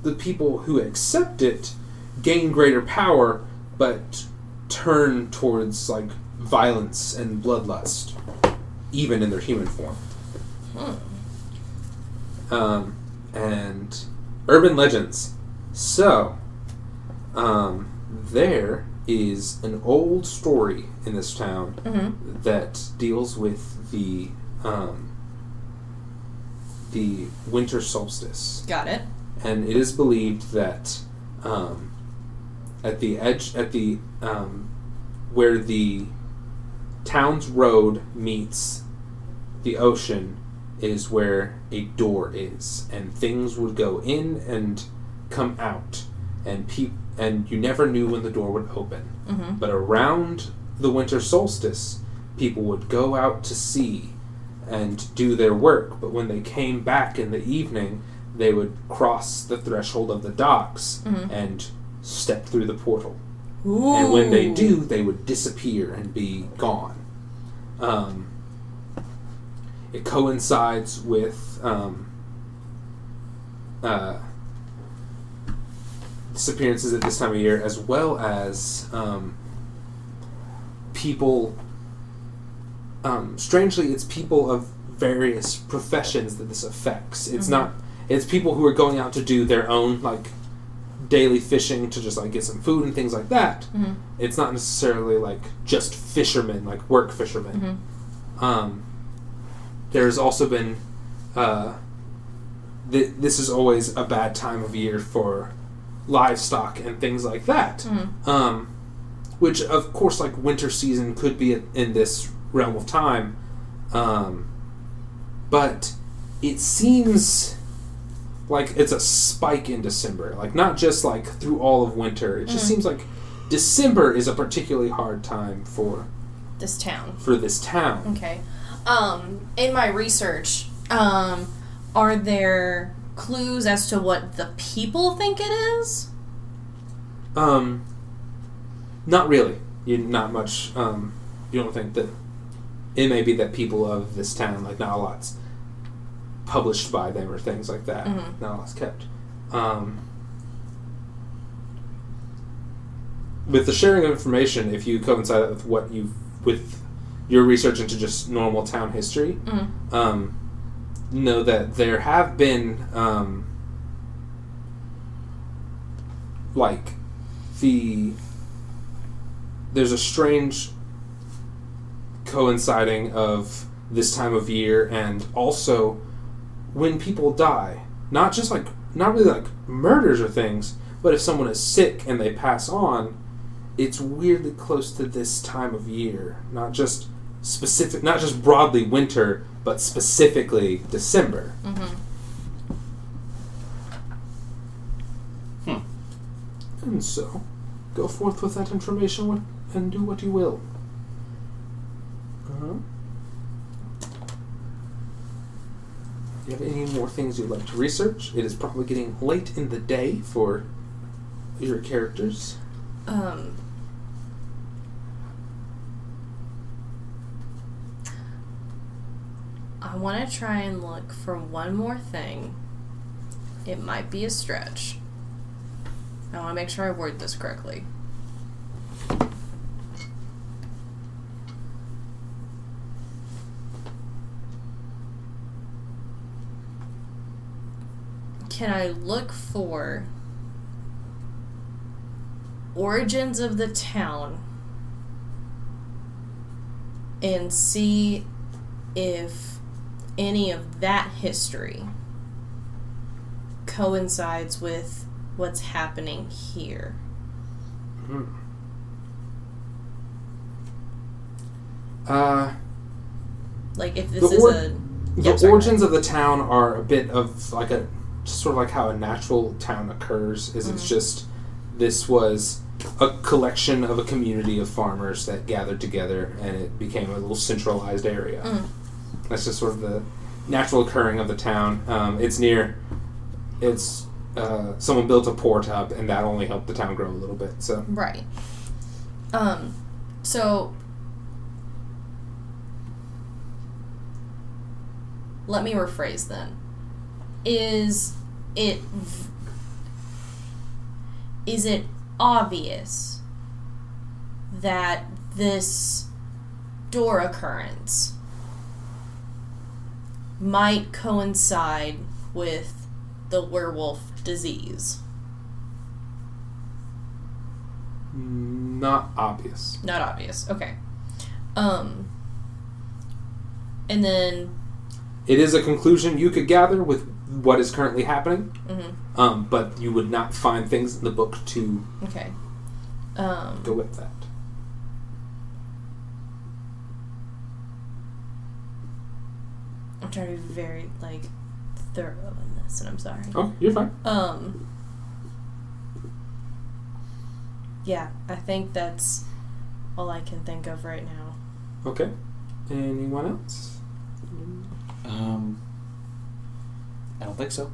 the people who accept it gain greater power but turn towards like violence and bloodlust, even in their human form. Um, and urban legends. So, um, there is an old story in this town Mm-hmm. that deals with the um, the winter solstice Got it. and it is believed that um, at the edge, at the um, where the town's road meets the ocean, is where a door is, and things would go in and come out, and peop- and you never knew when the door would open. Mm-hmm. But around the winter solstice, people would go out to sea and do their work. But when they came back in the evening, they would cross the threshold of the docks Mhm. and step through the portal. and when they do, they would disappear and be gone. Um, it coincides with um, uh, disappearances at this time of year, as well as um, people. Um, strangely, it's people of various professions that this affects. It's Mhm. not. It's people who are going out to do their own like daily fishing to just like get some food and things like that. Mhm. It's not necessarily like just fishermen, like work fishermen. Mhm. Um, there's also been. Uh, th- this is always a bad time of year for livestock and things like that. Mhm. Um, which, of course, like winter season could be in- this realm of time. Um, but it seems like it's a spike in December. Like, not just like through all of winter. It just Mhm. seems like December is a particularly hard time for This town. for this town. Okay. Um, in my research, um, are there clues as to what the people think it is? Um, not really. You not much. Um, you don't think that it may be that people of this town, like not a lot's published by them or things like that. Mhm. Not a lot's kept. Um, with the sharing of information, if you coincide with what you with your research into just normal town history, Mm. um, know that there have been um, like the there's a strange coinciding of this time of year and also when people die. Not just like not really like murders or things but if someone is sick and they pass on it's weirdly close to this time of year. Not just specific not just broadly winter but specifically december Mm-hmm. and so go forth with that information and do what you will uh-huh. you have any more things you'd like to research it is probably getting late in the day for your characters Um. I want to try and look for one more thing. It might be a stretch. I want to make sure I word this correctly. Can I look for origins of the town and see if any of that history coincides with what's happening here. Hmm. uh, Like if this is or- a the sorry. origins of the town are a bit of like a sort of like how a natural town occurs is it's Mhm. just this was a collection of a community of farmers that gathered together and it became a little centralized area Mm. That's just sort of the natural occurring of the town um, it's near it's uh, someone built a port up and that only helped the town grow a little bit so Right. Um, so let me rephrase then. Is it is it obvious that this door occurrence might coincide with the werewolf disease? not obvious Not obvious. Okay. Um and then it is a conclusion you could gather with what is currently happening mhm, um, but you would not find things in the book to okay. Um go with that. I'm trying to be very like thorough in this and I'm sorry. Oh, you're fine. Um Yeah, I think that's all I can think of right now. Okay. Anyone else? Um, I don't think so.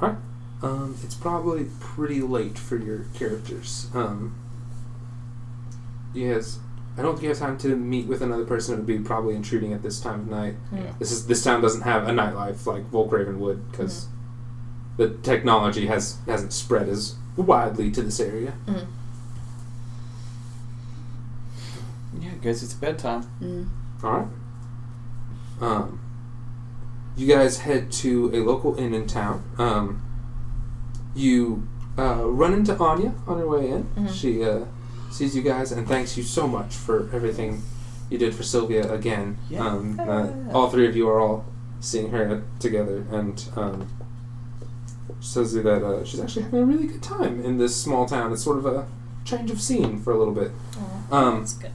All right. Um, it's probably pretty late for your characters. Um, you guys. I don't think you have time to meet with another person. It would be probably intruding at this time of night. Yeah. This is this town doesn't have a nightlife like Volkraven would because the technology has hasn't spread as widely to this area. Yeah, guys, it's bedtime. Mm. All right. Um, you guys head to a local inn in town. Um, you uh, run into Anya on your way in. Mhm. She uh, sees you guys and thanks you so much for everything you did for Sylvia again. Yeah. Um, uh, all three of you are all seeing her together, and um, says that uh, she's actually having a really good time in this small town. It's sort of a change of scene for a little bit. Oh, Um, that's good.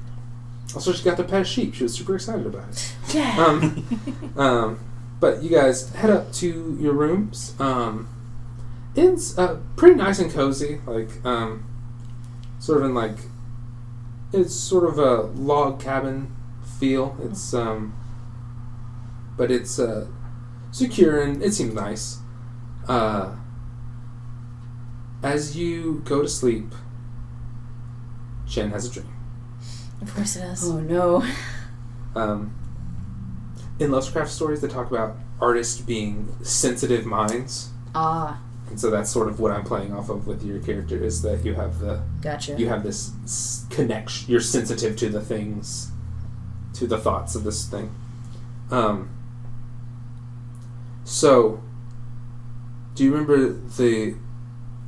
also, she got to pet a sheep. She was super excited about it. Yeah. Um, um, but you guys head up to your rooms. Um, it's uh, pretty nice and cozy. Like, um, sort of in like, it's sort of a log cabin feel. It's um, but it's uh, secure and it seems nice. Uh, as you go to sleep, Jen has a dream. of course it is. Oh no. Um, in Lovecraft stories, they talk about artists being sensitive minds, Ah, and so that's sort of what I'm playing off of with your character is that you have the gotcha. you have this s- connection. You're sensitive to the things, to the thoughts of this thing. Um, so, do you remember the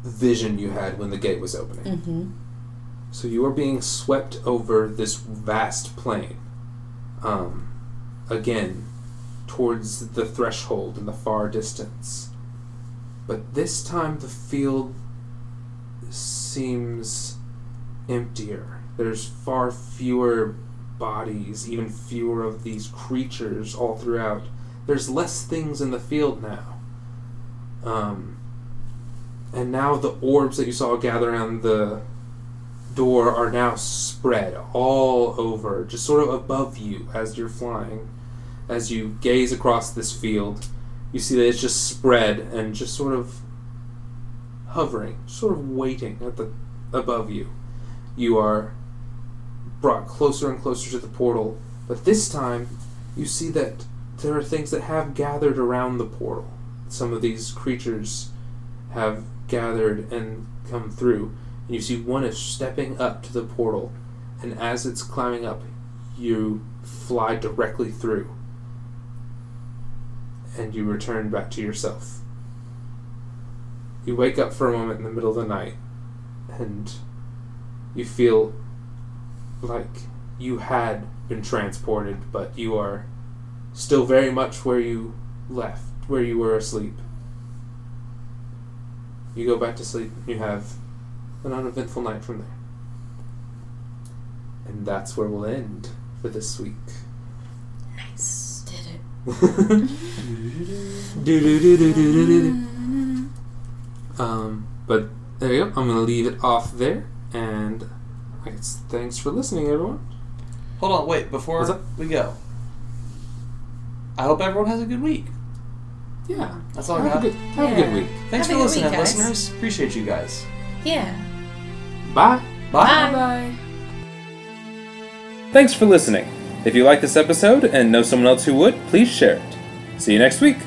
vision you had when the gate was opening? Mm-hmm. So you are being swept over this vast plain. Um, again, towards the threshold in the far distance. But this time the field seems emptier. There's far fewer bodies, even fewer of these creatures all throughout. There's less things in the field now. Um, and now the orbs that you saw gather around the door are now spread all over, just sort of above you as you're flying. As you gaze across this field, you see that it's just spread and just sort of hovering, sort of waiting at the above you. You are brought closer and closer to the portal, but this time you see that there are things that have gathered around the portal. Some of these creatures have gathered and come through and you see one is stepping up to the portal, and as it's climbing up, you fly directly through, and you return back to yourself. You wake up for a moment in the middle of the night, and you feel like you had been transported, but you are still very much where you left, where you were asleep. You go back to sleep, you have an uneventful night from there. And that's where we'll end for this week. Nice. Did it. um, but there you go. I'm gonna leave it off there, and I guess thanks for listening, everyone. Hold on, wait, before we go. I hope everyone has a good week. Yeah, That's all I have got. a good, have a good week. Thanks Have for listening, week, listeners. Appreciate you guys. Yeah. Bye. Bye. Bye. Bye. Thanks for listening. If you like this episode and know someone else who would, please share it. See you next week.